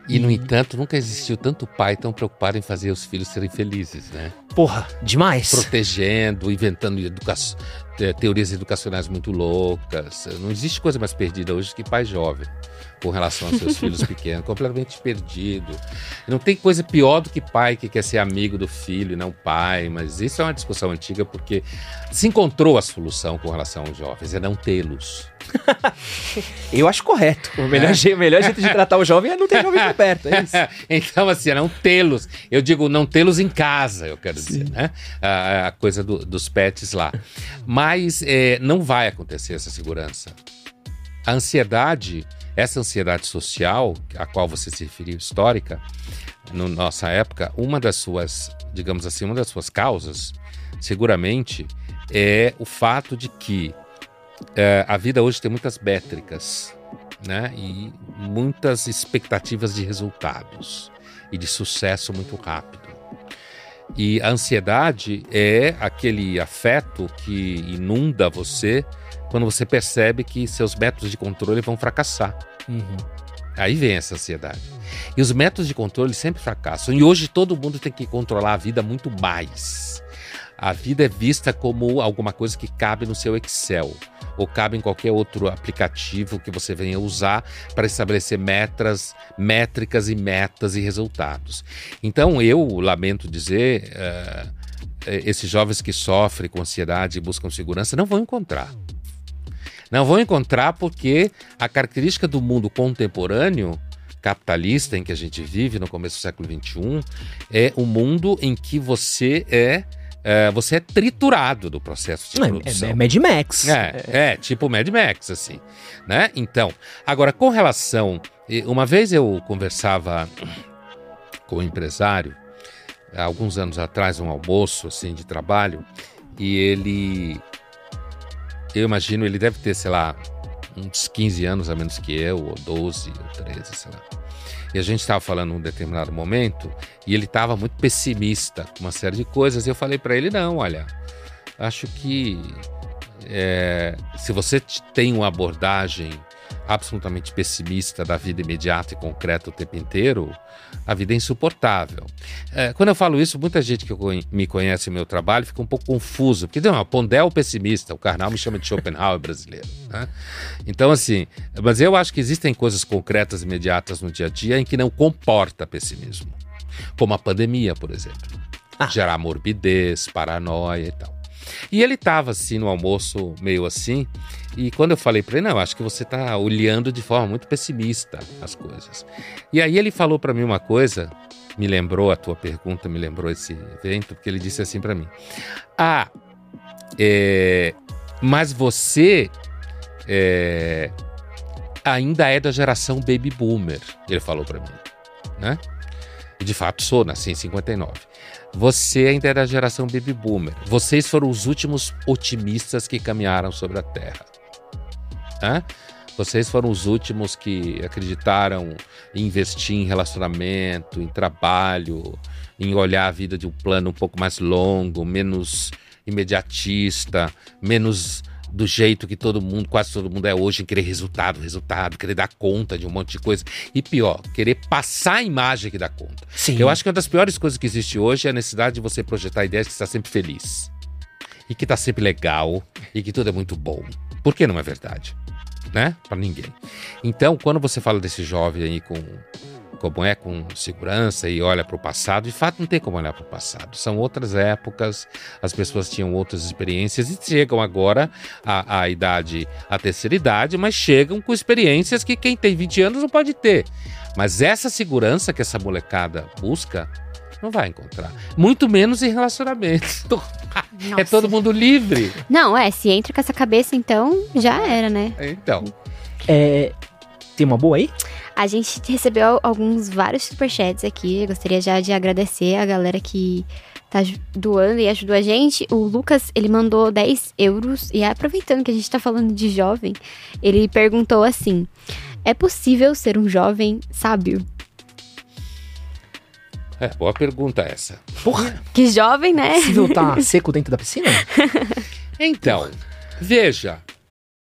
E, no entanto, nunca existiu tanto pai tão preocupado em fazer os filhos serem felizes, né? Porra, demais. Protegendo, inventando educa te- teorias educacionais muito loucas. Não existe coisa mais perdida hoje que pai jovem com relação aos seus filhos pequenos, completamente perdido. Não tem coisa pior do que pai que quer ser amigo do filho e não pai, mas isso é uma discussão antiga porque se encontrou a solução com relação aos jovens, é não tê-los. Eu acho correto. O melhor, je- o melhor jeito de tratar o jovem é não ter jovem por perto. É isso. então, assim, é não tê-los. Eu digo não tê-los em casa, eu quero dizer, né? A, a coisa do- dos pets lá. Mas é, não vai acontecer essa segurança. A ansiedade, essa ansiedade social, a qual você se referiu, histórica, na nossa época, uma das suas, digamos assim, uma das suas causas, seguramente, é o fato de que é, a vida hoje tem muitas métricas, né? E muitas expectativas de resultados e de sucesso muito rápido. E a ansiedade é aquele afeto que inunda você quando você percebe que seus métodos de controle vão fracassar. Aí vem essa ansiedade. E os métodos de controle sempre fracassam. E hoje todo mundo tem que controlar a vida muito mais. A vida é vista como alguma coisa que cabe no seu Excel ou cabe em qualquer outro aplicativo que você venha usar para estabelecer metas, métricas e metas e resultados. Então eu lamento dizer, eh, esses jovens que sofrem com ansiedade e buscam segurança não vão encontrar. Não vão encontrar porque a característica do mundo contemporâneo capitalista em que a gente vive no começo do século XXI é um mundo em que você é, é, você é triturado do processo de É, produção. é, é Mad Max. É, é, tipo Mad Max, assim, né? Então, agora, com relação... Uma vez eu conversava com um empresário, alguns anos atrás, um almoço, assim, de trabalho, e ele... Eu imagino, ele deve ter, sei lá, uns 15 anos a menos que eu, ou 12, ou 13, sei lá. E a gente estava falando num determinado momento, e ele estava muito pessimista com uma série de coisas, e eu falei para ele, não, olha, acho que é, se você tem uma abordagem absolutamente pessimista da vida imediata e concreta o tempo inteiro, a vida é insuportável. É, quando eu falo isso, muita gente que me conhece no meu trabalho fica um pouco confuso, porque não, Pondé é o pessimista, o Karnal me chama de Schopenhauer brasileiro. né? Então, assim, mas eu acho que existem coisas concretas imediatas no dia a dia em que não comporta pessimismo, como a pandemia, por exemplo. Ah. Gerar morbidez, paranoia e tal. E ele estava assim no almoço, meio assim, e quando eu falei para ele, não, acho que você está olhando de forma muito pessimista as coisas. E aí ele falou para mim uma coisa, me lembrou a tua pergunta, me lembrou esse evento, porque ele disse assim para mim: Ah, é, mas você é, ainda é da geração baby boomer, ele falou para mim, né? E de fato sou, nasci em 59. Você ainda é da geração baby boomer. Vocês foram os últimos otimistas que caminharam sobre a Terra. Hã? Vocês foram os últimos que acreditaram em investir em relacionamento, em trabalho, em olhar a vida de um plano um pouco mais longo, menos imediatista, menos do jeito que todo mundo, quase todo mundo é hoje, em querer resultado, resultado, querer dar conta de um monte de coisa. E pior, querer passar a imagem que dá conta. Sim. Eu acho que uma das piores coisas que existe hoje é a necessidade de você projetar ideias que está sempre feliz. E que está sempre legal. E que tudo é muito bom. Por que não é verdade? Né? Para ninguém. Então, quando você fala desse jovem aí com. Como é, com segurança e olha para o passado, de fato não tem como olhar para o passado. São outras épocas, as pessoas tinham outras experiências e chegam agora à, à idade, à terceira idade, mas chegam com experiências que quem tem 20 anos não pode ter. Mas essa segurança que essa molecada busca, não vai encontrar. Muito menos em relacionamentos. É todo mundo livre. Não, é, se entra com essa cabeça, então já era, né? Então, É, tem uma boa aí? A gente recebeu alguns vários superchats aqui. Eu gostaria já de agradecer a galera que tá doando e ajudou a gente. O Lucas, ele mandou 10 euros. E aproveitando que a gente tá falando de jovem, ele perguntou assim: É possível ser um jovem sábio? é boa pergunta essa. Porra, Que jovem, né? possível tá seco dentro da piscina? Então, veja,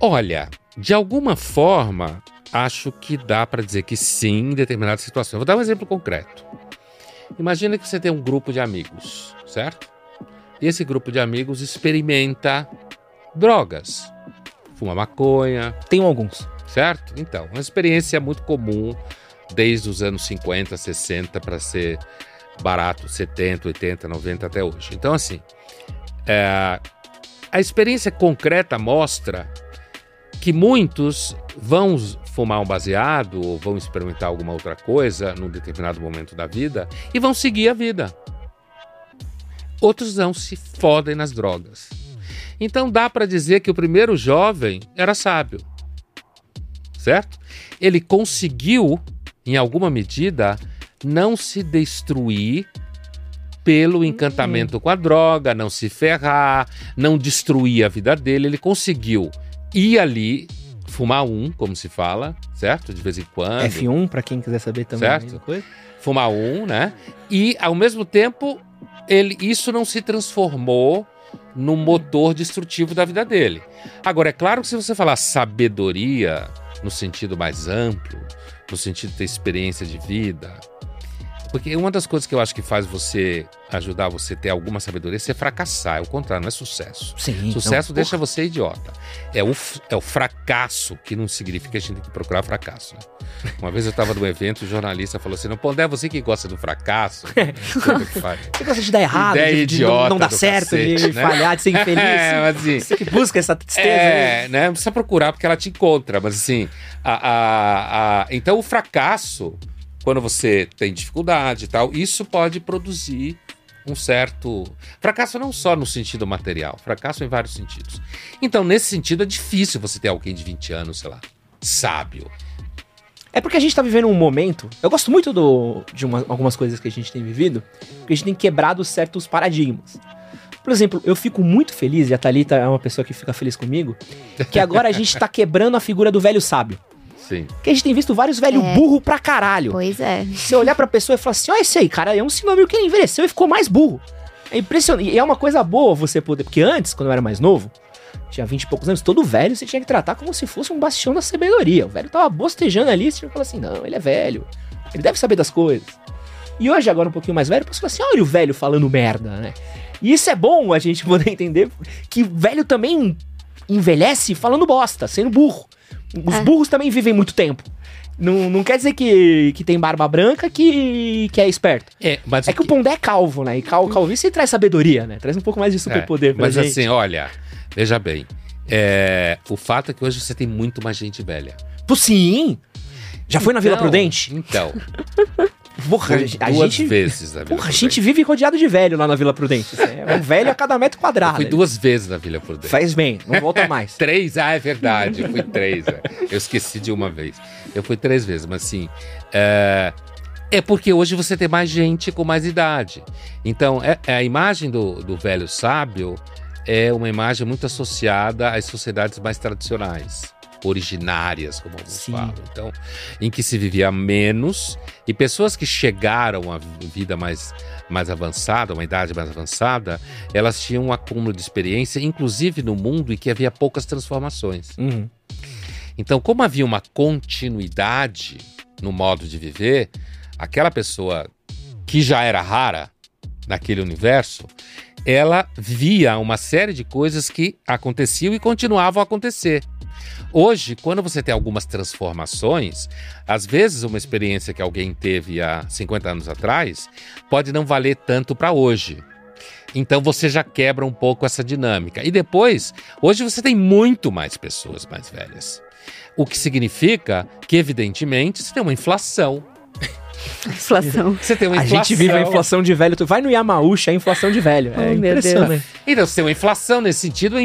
Olha, de alguma forma, acho que dá para dizer que sim em determinadas situações. Vou dar um exemplo concreto. Imagina que você tem um grupo de amigos, certo? E esse grupo de amigos experimenta drogas. Fuma maconha, Tem alguns. certo? Então, uma experiência muito comum desde os anos 50, 60 para ser barato, 70, 80, 90 até hoje. Então, assim, é, a experiência concreta mostra que muitos vão fumar um baseado ou vão experimentar alguma outra coisa num determinado momento da vida e vão seguir a vida. Outros não se fodem nas drogas. Então dá para dizer que o primeiro jovem era sábio. Certo? Ele conseguiu, em alguma medida, não se destruir pelo encantamento com a droga, não se ferrar, não destruir a vida dele. Ele conseguiu ir ali, fumar um, como se fala, certo? De vez em quando F1, pra quem quiser saber também. Certo. coisa. fumar um, né? E ao mesmo tempo, ele isso não se transformou no motor destrutivo da vida dele. Agora, é claro que se você falar sabedoria no sentido mais amplo, no sentido de ter experiência de vida, porque uma das coisas que eu acho que faz você ajudar você a ter alguma sabedoria é você fracassar, é o contrário, não é sucesso. Sim. Sucesso não, deixa você idiota. É o, é o fracasso que não significa que a gente tem que procurar fracasso. né? Uma vez eu estava num evento, o jornalista falou assim: não, Pondé, é você que gosta do fracasso. É? Você gosta de dar errado, Ideia de, de não, idiota não dar certo, cacete, de né? falhar, de ser infeliz. É, assim, Você que busca essa tristeza. né? é, né? Não precisa procurar porque ela te encontra, mas assim, a, a- a- então o fracasso, quando você tem dificuldade e tal, isso pode produzir um certo fracasso não só no sentido material, fracasso em vários sentidos. Então, nesse sentido, é difícil você ter alguém de 20 anos, sei lá, sábio. É porque a gente tá vivendo um momento. Eu gosto muito do, de uma- algumas coisas que a gente tem vivido, porque a gente tem quebrado certos paradigmas. Por exemplo, eu fico muito feliz, e a Thalita é uma pessoa que fica feliz comigo, que agora a gente tá quebrando a figura do velho sábio. Sim. Porque a gente tem visto vários velhos É. burro pra caralho. Pois é. Você olhar pra pessoa e falar assim: ó, esse aí, cara, é um sinônimo que ele envelheceu e ficou mais burro. É impressionante. E é uma coisa boa você poder. Porque antes, quando eu era mais novo, tinha 20 e poucos anos, todo velho você tinha que tratar como se fosse um bastião da sabedoria. O velho tava bostejando ali, você tinha que falar assim: não, ele é velho. Ele deve saber das coisas. E hoje, agora um pouquinho mais velho, eu posso falar assim: olha o velho falando merda, né? E isso é bom a gente poder entender que o velho também envelhece falando bosta, sendo burro. Os É. burros também vivem muito tempo. Não, não quer dizer que, que tem barba branca que, que é esperto. É, mas É que o Pondé é calvo, né? E cal, calvície traz sabedoria, né? Traz um pouco mais de superpoder É, pra Mas gente. assim, olha, veja bem. é, o fato é que hoje você tem muito mais gente velha. Pô, sim! Já foi na Vila Então, Prudente? Então, Porra, a duas gente... vezes na Vila Porra, a gente vive rodeado de velho lá na Vila Prudente. É um velho a cada metro Eu quadrado. fui duas vezes na Vila Prudente. Faz bem, não volta mais. Três? Ah, é verdade. Eu fui três. é. Eu esqueci de uma vez. Eu fui três vezes, mas assim. É, é porque hoje você tem mais gente com mais idade. Então, é, é a imagem do, do velho sábio é uma imagem muito associada às sociedades mais tradicionais, originárias, como alguns Sim. falam. Então, em que se vivia menos e pessoas que chegaram à vida mais, mais avançada, uma idade mais avançada, elas tinham um acúmulo de experiência, inclusive no mundo em que havia poucas transformações. Uhum. Então, como havia uma continuidade no modo de viver, aquela pessoa que já era rara naquele universo, ela via uma série de coisas que aconteciam e continuavam a acontecer. Hoje, quando você tem algumas transformações, às vezes uma experiência que alguém teve há 50 anos atrás pode não valer tanto para hoje. Então você já quebra um pouco essa dinâmica. E depois, hoje você tem muito mais pessoas mais velhas. O que significa que, evidentemente, você tem uma inflação. Inflação. Você tem uma A inflação. gente vive a inflação de velho. Tu vai no Yamauchi, é a inflação de velho. É Oh, meu impressionante. Então, você tem uma inflação nesse sentido,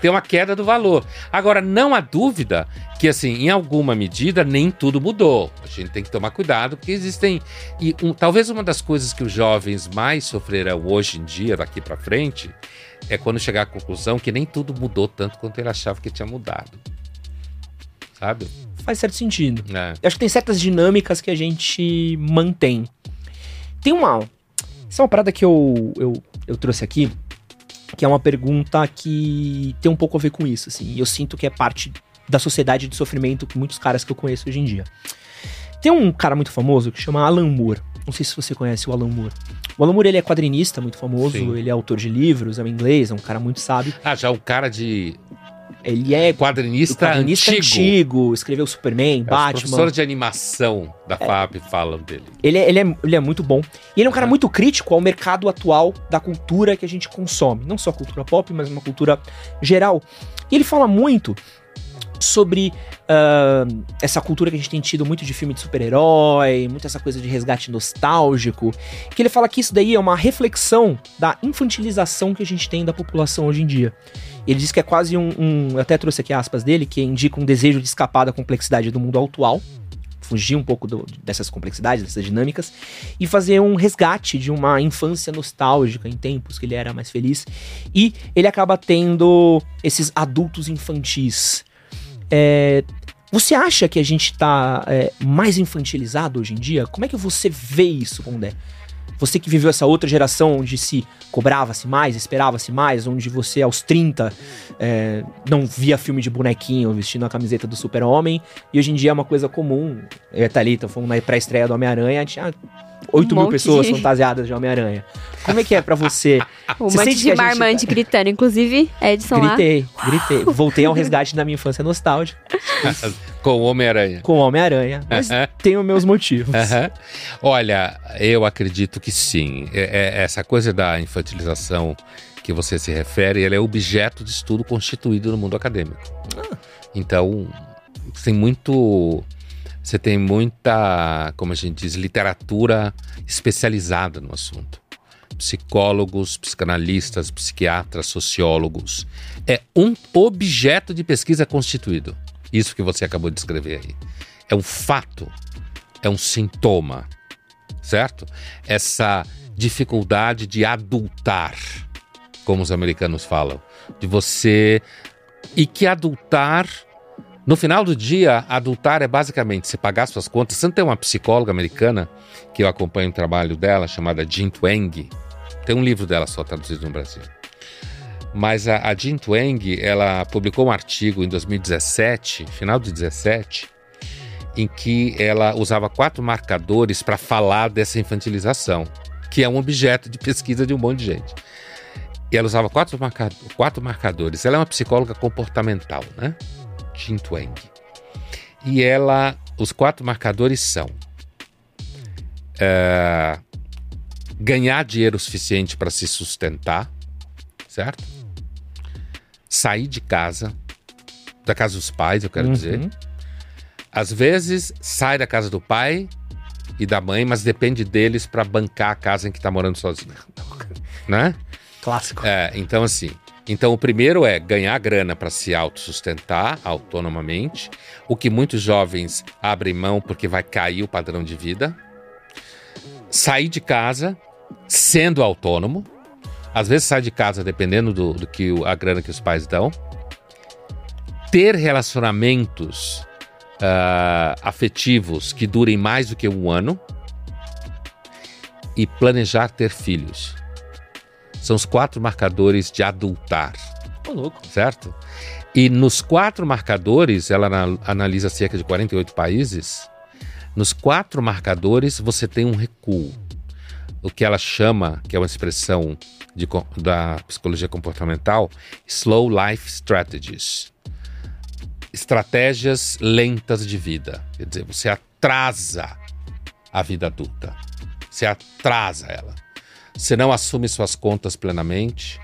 tem uma queda do valor. Agora, não há dúvida que, assim, em alguma medida, nem tudo mudou. A gente tem que tomar cuidado, porque existem. E um- talvez uma das coisas que os jovens mais sofrerão hoje em dia, daqui pra frente, é quando chegar à conclusão que nem tudo mudou tanto quanto ele achava que tinha mudado. Sabe? Faz certo sentido. É. Eu acho que tem certas dinâmicas que a gente mantém. Tem uma. Isso é uma parada que eu, eu, eu trouxe aqui, que é uma pergunta que tem um pouco a ver com isso, assim. E eu sinto que é parte da sociedade de sofrimento que muitos caras que eu conheço hoje em dia. Tem um cara muito famoso que chama Alan Moore. Não sei se você conhece o Alan Moore. O Alan Moore ele é quadrinista muito famoso, Sim. ele é autor de livros, é um inglês, é um cara muito sábio. Ah, já o cara de Ele é quadrinista, quadrinista antigo. antigo, escreveu Superman, É, Os Batman. professores de animação da FAP falam dele. Ele é, ele, é, ele é muito bom. E ele é um cara muito crítico ao mercado atual da cultura que a gente consome. Não só a cultura pop, mas uma cultura geral. E ele fala muito sobre ah, essa cultura que a gente tem tido muito de filme de super-herói, muito essa coisa de resgate nostálgico. Que ele fala que isso daí é uma reflexão da infantilização que a gente tem da população hoje em dia. Ele diz que é quase um, um- Eu até trouxe aqui aspas dele, que indica um desejo de escapar da complexidade do mundo atual fugir um pouco do- dessas complexidades, dessas dinâmicas, e fazer um resgate de uma infância nostálgica em tempos que ele era mais feliz. E ele acaba tendo esses adultos infantis. É, você acha que a gente tá é, mais infantilizado hoje em dia? Como é que você vê isso, Pondé? Você que viveu essa outra geração onde se cobrava-se mais, esperava-se mais, onde você aos 30 é, não via filme de bonequinho vestindo a camiseta do super-homem, e hoje em dia é uma coisa comum. Eu e a Thalita fomos na pré-estreia do Homem-Aranha, tinha 8 Um mil pessoas de- fantasiadas de Homem-Aranha. Como é que é pra você? Um Você monte sente que de a gente marmante tá- gritando. Inclusive, Edson lá. Gritei, gritei. Voltei ao resgate da minha infância nostálgica Com o Homem-Aranha. com o Homem-Aranha, mas tenho meus motivos. Olha, eu acredito que sim. É- é- essa coisa da infantilização que você se refere, ela é objeto de estudo constituído no mundo acadêmico. Então, tem muito. Você tem muita, como a gente diz, literatura especializada no assunto. Psicólogos, psicanalistas, psiquiatras, sociólogos. É um objeto de pesquisa constituído. Isso que você acabou de descrever aí. É um fato é um sintoma, certo? Essa dificuldade de adultar, como os americanos falam, de você e que adultar no final do dia, adultar é basicamente você pagar suas contas. Você não tem uma psicóloga americana que eu acompanho o trabalho dela, chamada Jean Twenge. Tem um livro dela só traduzido no Brasil. Mas a, a Jean Twenge, ela publicou um artigo em 2017, final de 17, em que ela usava quatro marcadores para falar dessa infantilização, que é um objeto de pesquisa de um monte de gente. E ela usava quatro, marca- quatro marcadores. Ela é uma psicóloga comportamental, né? Jean Twenge. E ela, os quatro marcadores são é, ganhar dinheiro suficiente para se sustentar, certo? Sair de casa, da casa dos pais, eu quero dizer. Uhum. Às vezes sai da casa do pai e da mãe, mas depende deles para bancar a casa em que está morando sozinho. Né? Clássico. É, então assim. Então o primeiro é ganhar grana para se autossustentar autonomamente, o que muitos jovens abrem mão porque vai cair o padrão de vida. Sair de casa sendo autônomo. Às vezes sai de casa dependendo do, do que a grana que os pais dão. Ter relacionamentos ah, afetivos que durem mais do que um ano. E planejar ter filhos. São os quatro marcadores de adultar, Ô, louco. certo? E nos quatro marcadores, ela ana- analisa cerca de 48 países. Nos quatro marcadores, você tem um recuo. O que ela chama, que é uma expressão de da psicologia comportamental, slow life strategies. Estratégias lentas de vida. Quer dizer, você atrasa a vida adulta. Você atrasa ela. Você não assume suas contas plenamente.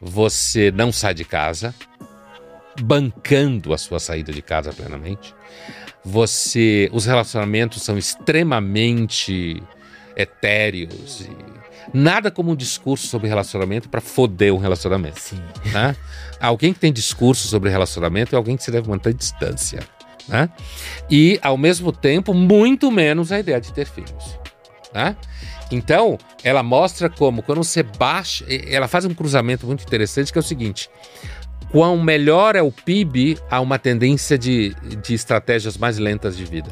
Você não sai de casa, bancando a sua saída de casa plenamente. Você, os relacionamentos são extremamente etéreos e nada como um discurso sobre relacionamento para foder um relacionamento. Sim. né? Alguém que tem discurso sobre relacionamento é alguém que se deve manter distância. Né? E, ao mesmo tempo, muito menos a ideia de ter filhos. Né? Então, ela mostra como, quando você baixa. Ela faz um cruzamento muito interessante que é o seguinte: quão melhor é o PIB, há uma tendência de, de estratégias mais lentas de vida.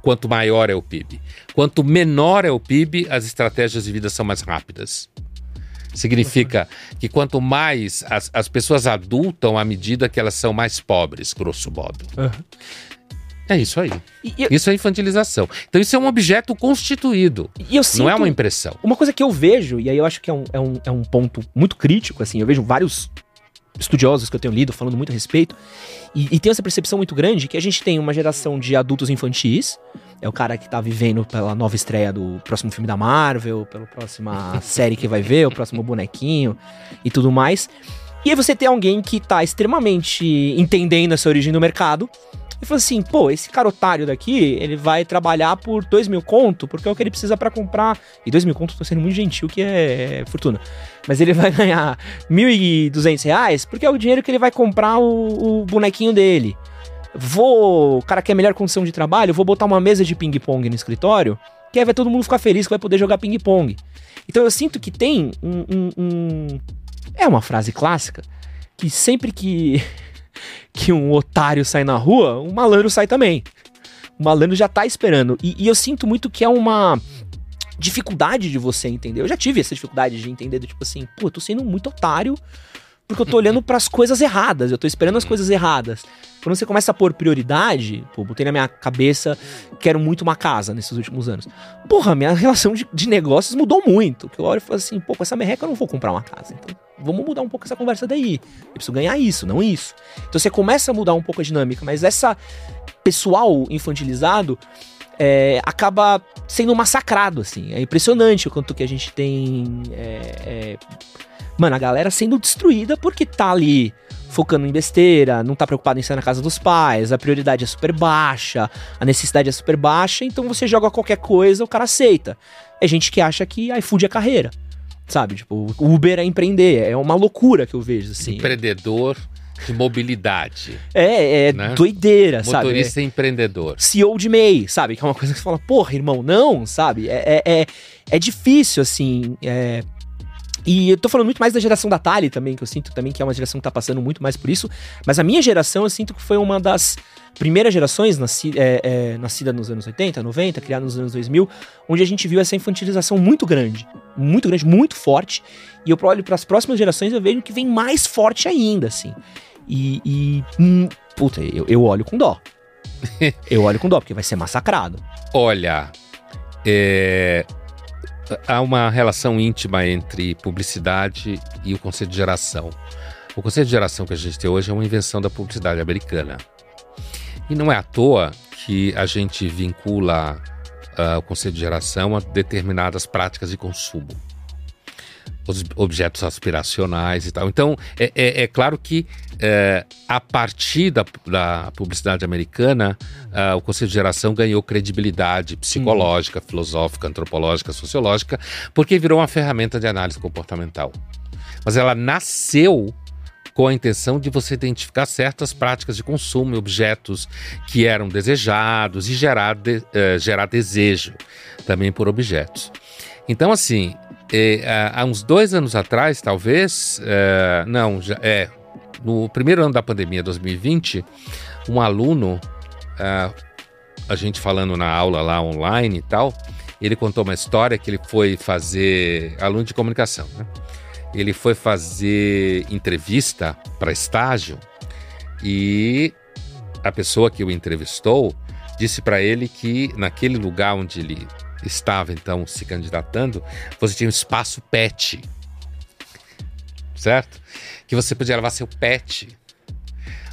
Quanto maior é o PIB. Quanto menor é o PIB, as estratégias de vida são mais rápidas. Significa que quanto mais as, as pessoas adultam à medida que elas são mais pobres, grosso modo. É isso aí. Eu, Isso é infantilização. Então isso é um objeto constituído. e. Não é uma impressão. Uma coisa que eu vejo, e aí eu acho que é um, é um, é um ponto muito crítico, assim, eu vejo vários estudiosos que eu tenho lido falando muito a respeito, e, e tenho essa percepção muito grande que a gente tem uma geração de adultos infantis, é o cara que tá vivendo pela nova estreia do próximo filme da Marvel, pela próxima série que vai ver, o próximo bonequinho e tudo mais. E aí você tem alguém que tá extremamente entendendo essa origem do mercado, e fala assim, pô, esse cara otário daqui, ele vai trabalhar por dois mil conto, porque é o que ele precisa pra comprar. E dois mil conto, tô sendo muito gentil, que é fortuna. Mas ele vai ganhar mil e duzentos reais, porque é o dinheiro que ele vai comprar o, o bonequinho dele. Vou, o cara quer melhor condição de trabalho, vou botar uma mesa de ping-pong no escritório, que aí vai todo mundo ficar feliz que vai poder jogar ping-pong. Então eu sinto que tem um, um- um- É uma frase clássica, que sempre que que um otário sai na rua, um malandro sai também. O malandro já tá esperando. E, e eu sinto muito que é uma dificuldade de você entender. Eu já tive essa dificuldade de entender, do tipo assim, pô, eu tô sendo muito otário porque eu tô olhando pras coisas erradas, eu tô esperando as coisas erradas. Quando você começa a pôr prioridade, pô, botei na minha cabeça, quero muito uma casa nesses últimos anos. Porra, minha relação de, de negócios mudou muito. Que eu olho e falo assim, pô, com essa merreca eu não vou comprar uma casa. Então, vamos mudar um pouco essa conversa daí. Eu preciso ganhar isso, não isso. Então você começa a mudar um pouco a dinâmica, mas essa pessoal infantilizado é, acaba sendo massacrado, assim. É impressionante o quanto que a gente tem. é, é, mano, a galera sendo destruída porque tá ali focando em besteira, não tá preocupado em sair na casa dos pais, a prioridade é super baixa, a necessidade é super baixa, então você joga qualquer coisa, o cara aceita. É gente que acha que iFood é carreira. Sabe? Tipo, o Uber é empreender. É uma loucura que eu vejo, assim. Empreendedor de mobilidade. É, é Né? doideira, sabe? É- Motorista empreendedor. CEO de MEI, sabe? Que é uma coisa que você fala, porra, irmão, não, sabe? É, é, é, é difícil, assim. é- E eu tô falando muito mais da geração da Tali também, que eu sinto também que é uma geração que tá passando muito mais por isso. Mas a minha geração, eu sinto que foi uma das primeiras gerações, nasci, é, é, nascida nos anos 80, 90, criada nos anos 2000, onde a gente viu essa infantilização muito grande. Muito grande, muito forte. E eu olho para as próximas gerações eu vejo que vem mais forte ainda, assim. E. e hum, puta, eu, eu olho com dó. eu olho com dó, porque vai ser massacrado. Olha, é, há uma relação íntima entre publicidade e o conceito de geração. O conceito de geração que a gente tem hoje é uma invenção da publicidade americana. E não é à toa que a gente vincula ah, o conceito de geração a determinadas práticas de consumo. Os objetos aspiracionais e tal. Então, é, é- é claro que é, a partir da, da publicidade americana, ah, o conceito de geração ganhou credibilidade psicológica, filosófica, antropológica, sociológica, porque virou uma ferramenta de análise comportamental. Mas ela nasceu com a intenção de você identificar certas práticas de consumo e objetos que eram desejados e gerar, de- eh, gerar desejo também por objetos. Então, assim, eh, há uns dois anos atrás, talvez, eh, não, já, é, no primeiro ano da pandemia, 2020, um aluno, ah, a gente falando na aula lá online e tal, ele contou uma história que ele foi fazer, aluno de comunicação, né? Ele foi fazer entrevista para estágio e a pessoa que o entrevistou disse para ele que naquele lugar onde ele estava então se candidatando, você tinha um espaço pet. Certo? Que você podia levar seu pet.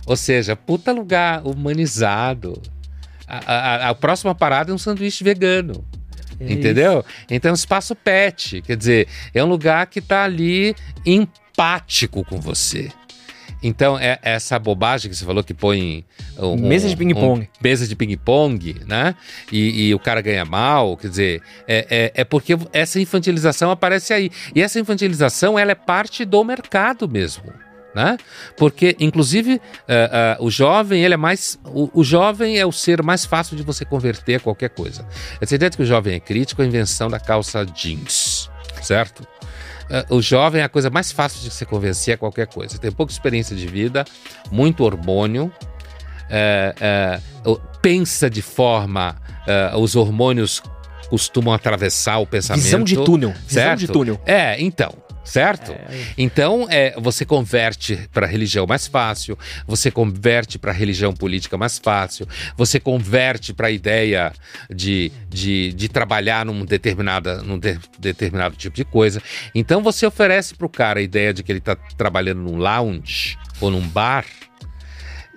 Ou seja, puta lugar humanizado. A, a- a próxima parada é um sanduíche vegano. É Entendeu? Então, espaço pet, quer dizer, é um lugar que tá ali empático com você. Então, é essa bobagem que você falou que põe. um- Mesa de ping-pong. um- mesa de ping-pong, né? E, e o cara ganha mal, quer dizer, é, é, é porque essa infantilização aparece aí. E essa infantilização, ela é parte do mercado mesmo. Né? Porque, inclusive, eh, eh, o jovem, ele é mais. O, o jovem é o ser mais fácil de você converter a qualquer coisa. Ideia de que o jovem é crítico é a invenção da calça jeans, certo? Eh, o jovem é a coisa mais fácil de se convencer a qualquer coisa. Tem pouca experiência de vida, muito hormônio, eh, o- pensa de forma. os hormônios costumam atravessar o pensamento. Visão de túnel. Visão Certo? de túnel. É, então, Certo? Então, é, você converte para a religião mais fácil, você converte para a religião política mais fácil, você converte para a ideia de, de, de trabalhar num, determinada, num de- determinado tipo de coisa. Então, você oferece para o cara a ideia de que ele está trabalhando num lounge ou num bar.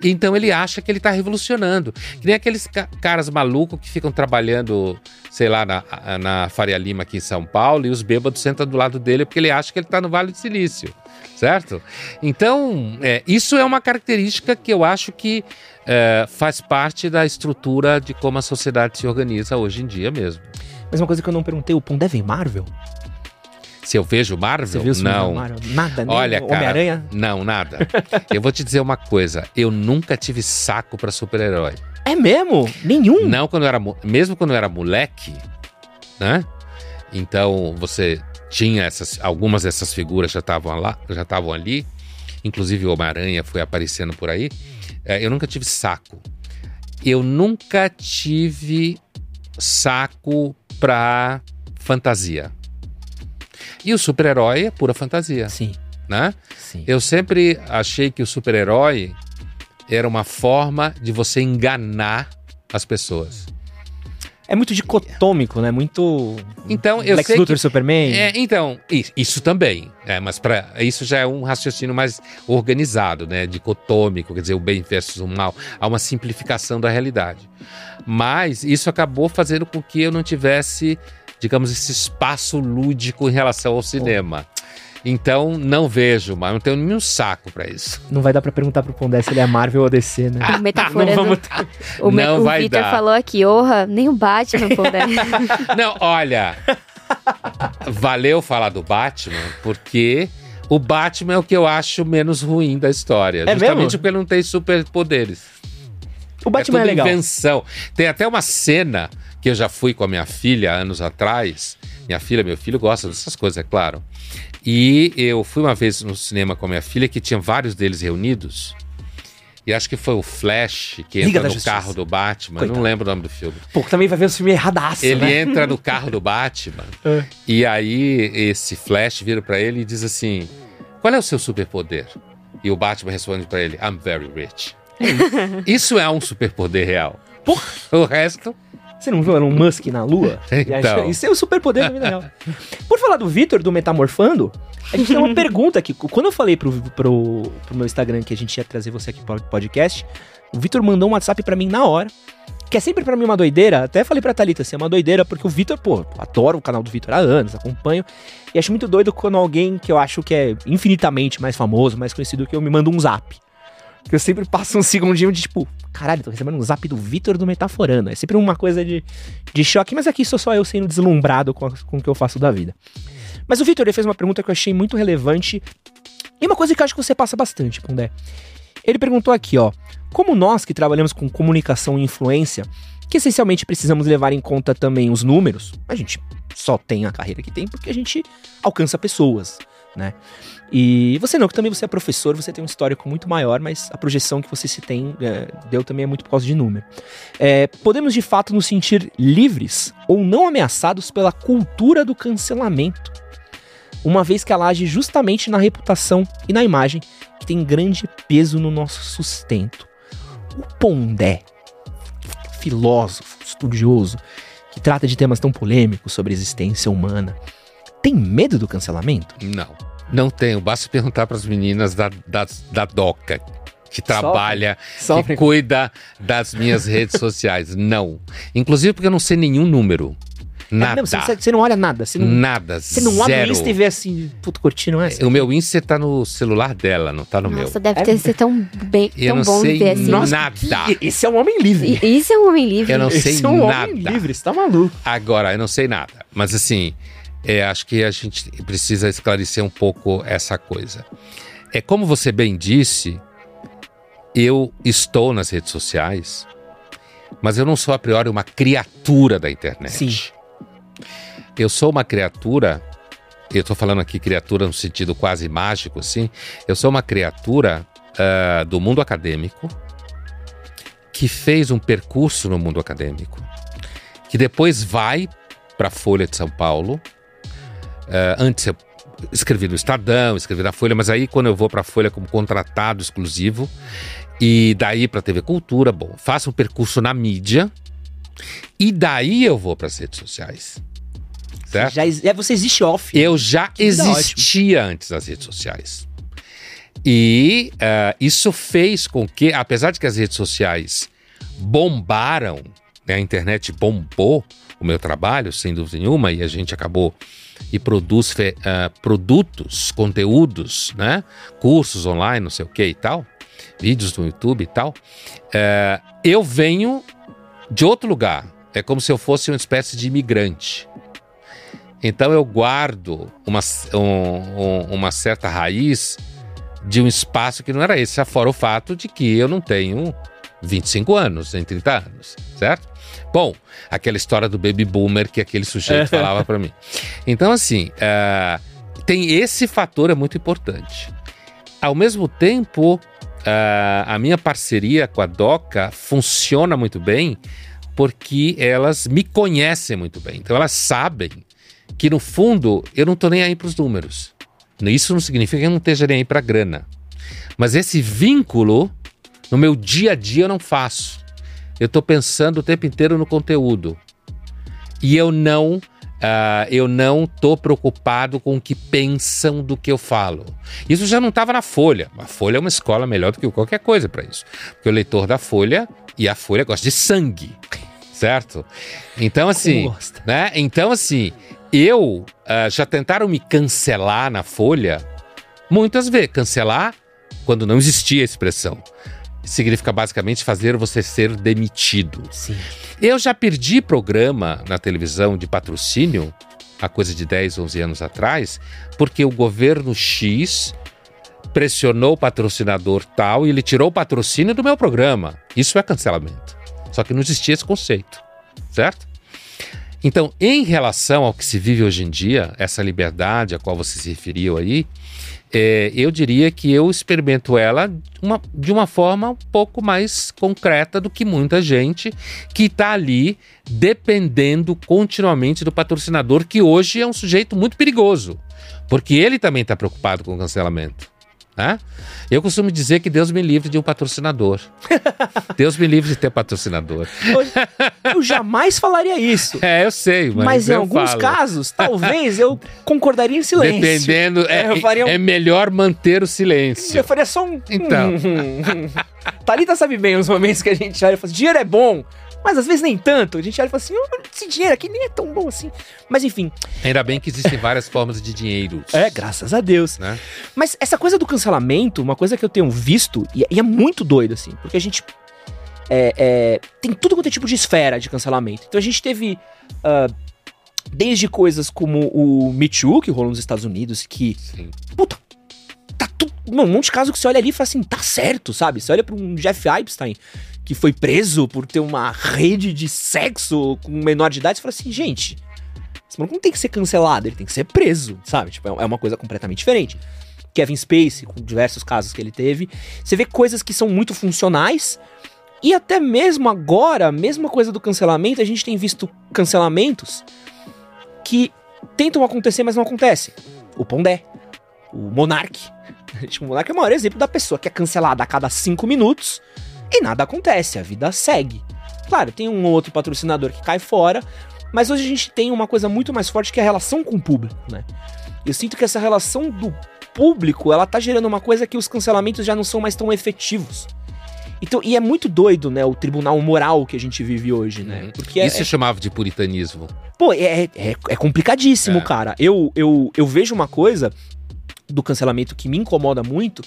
Então ele acha que ele está revolucionando. Que nem aqueles ca- caras malucos que ficam trabalhando, sei lá, na, na Faria Lima aqui em São Paulo e os bêbados sentam do lado dele porque ele acha que ele está no Vale do Silício, certo? Então, é, isso é uma característica que eu acho que é, faz parte da estrutura de como a sociedade se organiza hoje em dia mesmo. Mas uma coisa que eu não perguntei, o Pondé vem Marvel? Se eu vejo Marvel, Você viu não. Marvel? Nada, nem Olha, cara, Homem-Aranha? não, nada. eu vou te dizer uma coisa, eu nunca tive saco para super-herói. É mesmo? Nenhum? Não quando eu era, mo- mesmo quando eu era moleque, né? Então você tinha essas, algumas dessas figuras já estavam lá, já estavam ali. Inclusive o Homem-Aranha foi aparecendo por aí. É, eu nunca tive saco. Eu nunca tive saco pra fantasia. E o super-herói é pura fantasia, Sim, né? sim. Eu sempre achei que o super-herói era uma forma de você enganar as pessoas. É muito dicotômico, né? Muito. Então, eu Lex sei Luthor, que... Superman. É, então, i- isso também. É, mas para isso já é um raciocínio mais organizado, né? Dicotômico, quer dizer, o bem versus o mal. Há uma simplificação da realidade. Mas isso acabou fazendo com que eu não tivesse, digamos, esse espaço lúdico em relação ao cinema. Então, não vejo, mas não tenho nenhum saco para isso. Não vai dar pra perguntar pro Pondé se ele é Marvel ou DC, né? O metaforando. Não vamos O, me- Não o vai Victor dar. falou aqui, orra, nem o Batman, pô, né? Não, olha. valeu falar do Batman, porque o Batman é o que eu acho menos ruim da história. É justamente mesmo? porque ele não tem superpoderes. O Batman é, tudo legal. invenção. Tem até uma cena que eu já fui com a minha filha anos atrás. Minha filha, meu filho gosta dessas coisas, é claro. E eu fui uma vez no cinema com a minha filha que tinha vários deles reunidos. E acho que foi o Flash que Liga entra no Justiça. carro do Batman. Coitado. Não lembro o nome do filme. Pô, também vai ver o filme erradaço, Ele né? entra no carro do Batman É. e aí esse Flash vira pra ele e diz assim: Qual é o seu superpoder? E o Batman responde pra ele: I'm very rich. Isso é um superpoder real. O resto, Você não viu Elon Musk na Lua? Então. Isso é o superpoder da vida real. Por falar do Vitor, do Metamorfando, a gente tem uma pergunta aqui. Quando eu falei pro, pro, pro meu Instagram que a gente ia trazer você aqui pro podcast, o Vitor mandou um WhatsApp pra mim na hora. Que é sempre pra mim uma doideira. Até falei pra Thalita assim, é uma doideira, porque o Vitor, pô, adoro o canal do Vitor há anos, acompanho. E acho muito doido quando alguém que eu acho que é infinitamente mais famoso, mais conhecido que eu, me manda um zap. Que eu sempre passo um segundinho de tipo, caralho, tô recebendo um zap do Vitor do Metaforando. É sempre uma coisa de, de choque, mas aqui sou só eu sendo deslumbrado com, a- com o que eu faço da vida. Mas o Vitor fez uma pergunta que eu achei muito relevante e uma coisa que eu acho que você passa bastante, Pondé. Ele perguntou aqui, ó, como nós que trabalhamos com comunicação e influência, que essencialmente precisamos levar em conta também os números, a gente só tem a carreira que tem porque a gente alcança pessoas, né? E você não, que também você é professor, você tem um histórico muito maior, mas a projeção que você se tem é, deu também é muito por causa de número. É, podemos de fato nos sentir livres ou não ameaçados pela cultura do cancelamento, uma vez que ela age justamente na reputação e na imagem, que tem grande peso no nosso sustento. O Pondé, filósofo, estudioso, que trata de temas tão polêmicos sobre a existência humana, tem medo do cancelamento? não. Não tenho. Basta perguntar para as meninas da, da, da DOCA, que trabalha, Sofrem que cuida das minhas redes sociais. Não. Inclusive porque eu não sei nenhum número. É Nada. mesmo, você, você não olha nada, você não, Nada. você não abre zero. o Insta e vê assim, puto, curtindo essa. O meu Insta tá no celular dela, não tá no Nossa, meu. deve É ter sido tão, bem, Eu tão não bom sei viver assim. Nossa. nada. E- Esse é um homem livre. E- Isso é um homem livre. Eu não sei Esse é um nada. homem livre, você tá maluco. Agora, eu não sei nada. Mas assim, é, acho que a gente precisa esclarecer um pouco essa coisa. É como você bem disse, eu estou nas redes sociais, mas eu não sou a priori uma criatura da internet. Sim. Eu sou uma criatura, eu estou falando aqui criatura no sentido quase mágico, assim. Eu sou uma criatura ah, do mundo acadêmico que fez um percurso no mundo acadêmico, que depois vai para a Folha de São Paulo. Ah, antes eu, escrevi no Estadão, escrevi na Folha, mas aí quando eu vou para a Folha como contratado exclusivo, e daí para TV Cultura, bom, faço um percurso na mídia, e daí eu vou para as redes sociais. Certo? Já, é, você existe off. Eu já Que existia antes das redes sociais. E eh, isso fez com que, apesar de que as redes sociais bombaram, né, a internet bombou o meu trabalho, sem dúvida nenhuma, e a gente acabou e produz eh, produtos, conteúdos, né, cursos online, não sei o que e tal, vídeos no YouTube e tal. eh, eu venho de outro lugar. É como se eu fosse uma espécie de imigrante. Então eu guardo uma, um- um- uma certa raiz de um espaço que não era esse, afora o fato de que eu não tenho 25 anos, nem 30 anos, certo? Bom, aquela história do baby boomer que aquele sujeito falava para mim. Então, assim, eh, tem esse fator é muito importante. Ao mesmo tempo, eh, a minha parceria com a Doca funciona muito bem porque elas me conhecem muito bem. Então, elas sabem que, no fundo, eu não tô nem aí para os números. Isso não significa que eu não esteja nem aí para grana. Mas esse vínculo, no meu dia a dia, eu não faço. Eu estou pensando o tempo inteiro no conteúdo. E eu não. ah, eu não tô preocupado com o que pensam do que eu falo. Isso já não estava na Folha. A Folha é uma escola melhor do que qualquer coisa para isso. Porque o leitor da Folha e a Folha gosta de sangue, certo? Então assim, né? Então assim, eu ah, já tentaram me cancelar na Folha muitas vezes. Cancelar quando não existia a expressão. Significa basicamente fazer você ser demitido. Sim. Eu já perdi programa na televisão de patrocínio, há coisa de 10, 11 anos atrás, porque o governo X pressionou o patrocinador tal e ele tirou o patrocínio do meu programa. Isso é cancelamento. Só que não existia esse conceito, certo? Então, em relação ao que se vive hoje em dia, essa liberdade a qual você se referiu aí, é, eu diria que eu experimento ela uma- de uma forma um pouco mais concreta do que muita gente que está ali dependendo continuamente do patrocinador, que hoje é um sujeito muito perigoso, porque ele também está preocupado com o cancelamento. Eu costumo dizer que Deus me livre de um patrocinador. Deus me livre de ter patrocinador. Eu jamais falaria isso. É, eu sei, mas, Mas, em eu alguns falo. talvez, talvez eu concordaria em silêncio. Dependendo, é, É, eu um- é melhor manter o silêncio. Eu faria só um. Então. Thalita sabe bem os momentos que a gente olha e fala dinheiro é bom, mas às vezes nem tanto. A gente olha e fala assim: "Oh, esse dinheiro aqui nem é tão bom assim. Mas enfim, Ainda bem que existem várias formas de dinheiro. é, graças a Deus. Né? Mas essa coisa do cancelamento, uma coisa que eu tenho visto, e, é muito doido, assim, porque a gente. é, é, tem tudo quanto é tipo de esfera de cancelamento. Então a gente teve. ah, desde coisas como o Me Too, que rolou nos Estados Unidos, que. Sim. Puta. Tá tudo. Um monte de caso que você olha ali e fala assim, tá certo, sabe? Você olha pra um Jeff Epstein que foi preso por ter uma rede de sexo com menor de idade, você fala assim, gente. Esse maluco não tem que ser cancelado, ele tem que ser preso, sabe? Tipo, é uma coisa completamente diferente. Kevin Spacey, com diversos casos que ele teve. Você vê coisas que são muito funcionais. E até mesmo agora, a mesma coisa do cancelamento, a gente tem visto cancelamentos que tentam acontecer, mas não acontecem. O Pondé, o Monark. O Monark é o maior exemplo da pessoa que é cancelada a cada cinco minutos e nada acontece, a vida segue. Claro, tem um outro patrocinador que cai fora, mas hoje a gente tem uma coisa muito mais forte que é a relação com o público, né? Eu sinto que essa relação do público, ela tá gerando uma coisa que os cancelamentos já não são mais tão efetivos. Então, e é muito doido, né, o tribunal moral que a gente vive hoje, né? Uhum. Porque é, Isso eu chamava de puritanismo. Pô, é, é, é complicadíssimo, É. cara. Eu, eu, eu vejo uma coisa do cancelamento que me incomoda muito,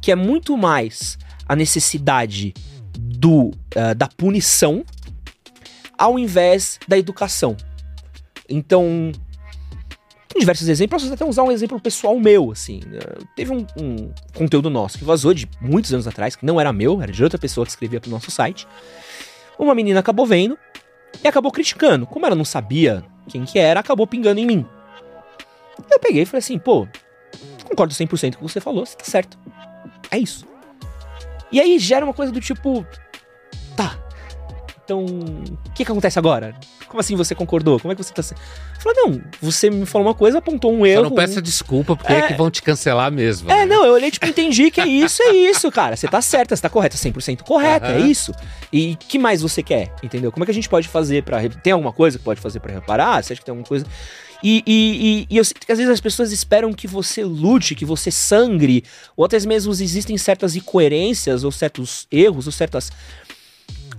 que é muito mais a necessidade do ah, da punição ao invés da educação. Então, tem diversos exemplos, posso até usar um exemplo pessoal meu, assim. Eh, Teve um, um conteúdo nosso que vazou de muitos anos atrás, que não era meu, era de outra pessoa que escrevia pro nosso site. Uma menina acabou vendo e acabou criticando. Como ela não sabia quem que era, acabou pingando em mim. Eu peguei e falei assim, pô, concordo 100% com o que você falou, você tá certo. É isso. E aí gera uma coisa do tipo, tá, então, o que que acontece agora? Como assim você concordou? Como é que você tá. se-" Eu falei, não, você me falou uma coisa, apontou um Só erro. não peça desculpa, porque é, É. que vão te cancelar mesmo. É, né? não, eu olhei, tipo, entendi que é isso, é isso, cara. Você tá certa, você tá correta, 100% correta, é Aham. isso. E que mais você quer, entendeu? Como é que a gente pode fazer pra... re- Tem alguma coisa que pode fazer pra reparar? Você acha que tem alguma coisa... E, e, e, e eu sinto que às vezes as pessoas esperam que você lute, que você sangre, ou até mesmo existem certas incoerências, ou certos erros, ou certas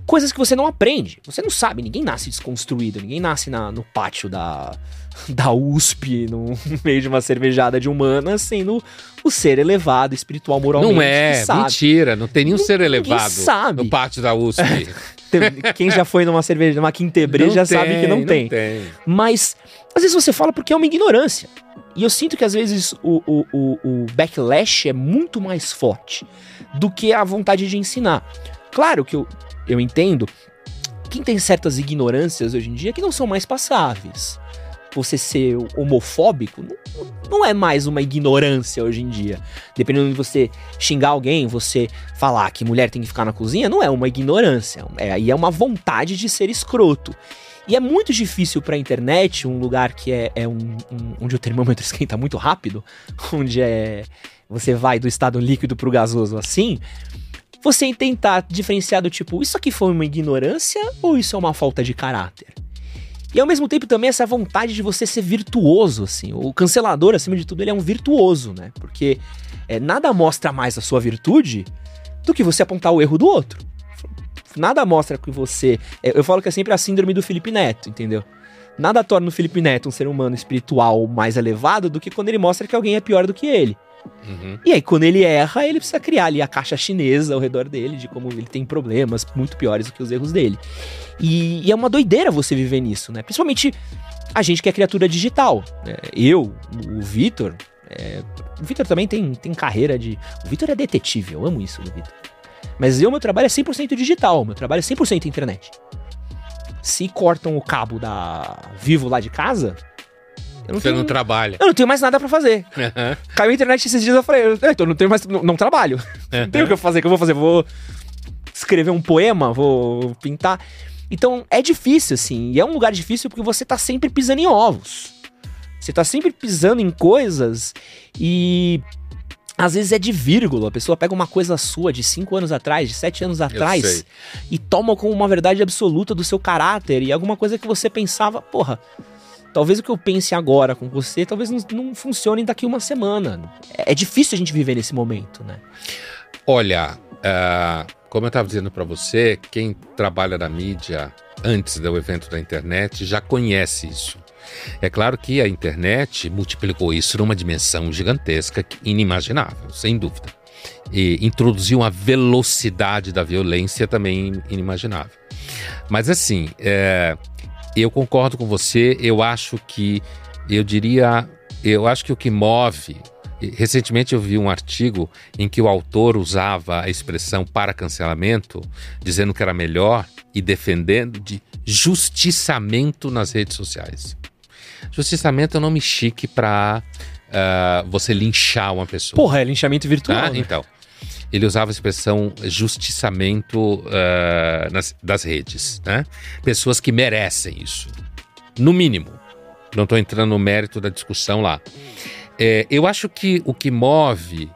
coisas que você não aprende. Você não sabe, ninguém nasce desconstruído, ninguém nasce na- no pátio da, da USP, no meio de uma cervejada de humanas, sendo o ser elevado espiritual moralmente. Não é, mentira. Não tem nenhum ser elevado sabe. no pátio da USP. Tem- Quem já foi numa cerveja, numa quintebrê, Não já sabe que não tem. tem. Mas às vezes você fala porque é uma ignorância. E eu sinto que às vezes o, o, o, o backlash é muito mais forte do que a vontade de ensinar. Claro que eu, eu entendo. Quem tem certas ignorâncias hoje em dia que não são mais passáveis. Você ser homofóbico não, é mais uma ignorância hoje em dia. Dependendo de você xingar alguém, você falar que mulher tem que ficar na cozinha, não é uma ignorância. É, aí é uma vontade de ser escroto. E é muito difícil pra internet, um lugar que é, é um, um- onde o termômetro esquenta muito rápido, onde é você vai do estado líquido pro gasoso assim, você tentar diferenciar do tipo, isso aqui foi uma ignorância ou isso é uma falta de caráter? E ao mesmo tempo também essa vontade de você ser virtuoso, assim. O cancelador, acima de tudo, ele é um virtuoso, né? Porque é, nada mostra mais a sua virtude do que você apontar o erro do outro. Nada mostra que você. é, Eu falo que é sempre a síndrome do Felipe Neto, entendeu? Nada torna o Felipe Neto um ser humano espiritual mais elevado do que quando ele mostra que alguém é pior do que ele. Uhum. E aí, quando ele erra, ele precisa criar ali a caixa chinesa ao redor dele, de como ele tem problemas muito piores do que os erros dele. E, e é uma doideira você viver nisso, né? Principalmente a gente que é criatura digital. né? Eu, o Vitor. é, o Vitor também tem, tem carreira de. O Vitor é detetive, eu amo isso do Vitor. Mas eu, meu trabalho é 100% digital, meu trabalho é 100% internet. Se cortam o cabo da Vivo lá de casa. Eu não, Você tenho, não trabalha. eu não tenho mais nada pra fazer. Aham. Caiu a internet esses dias, eu falei, "É, então não tenho mais. Não, não trabalho. Não tenho o que eu fazer. O que eu vou fazer? Vou escrever um poema, vou pintar. Então é difícil, assim. E é um lugar difícil porque você tá sempre pisando em ovos. Você tá sempre pisando em coisas e. Às vezes é de vírgula, a pessoa pega uma coisa sua de 5 anos atrás, de 7 anos atrás, e toma como uma verdade absoluta do seu caráter e alguma coisa que você pensava, porra, talvez o que eu pense agora com você, talvez não, não funcione daqui uma semana. É, é difícil a gente viver nesse momento, né? Olha, ah, como eu estava dizendo para você, quem trabalha na mídia antes do evento da internet já conhece isso. É claro que a internet multiplicou isso numa dimensão gigantesca, inimaginável, sem dúvida. E introduziu uma velocidade da violência também inimaginável. Mas assim, é, eu concordo com você, eu acho que, eu diria, eu acho que o que move. Recentemente eu vi um artigo em que o autor usava a expressão para cancelamento, dizendo que era melhor e defendendo de justiçamento nas redes sociais. Justiçamento é um nome chique para você linchar uma pessoa. Porra, é linchamento virtual. Tá? né? Então, ele usava a expressão justiçamento ah, nas, das redes, né? Pessoas que merecem isso, no mínimo. Não estou entrando no mérito da discussão lá. É, eu acho que o que move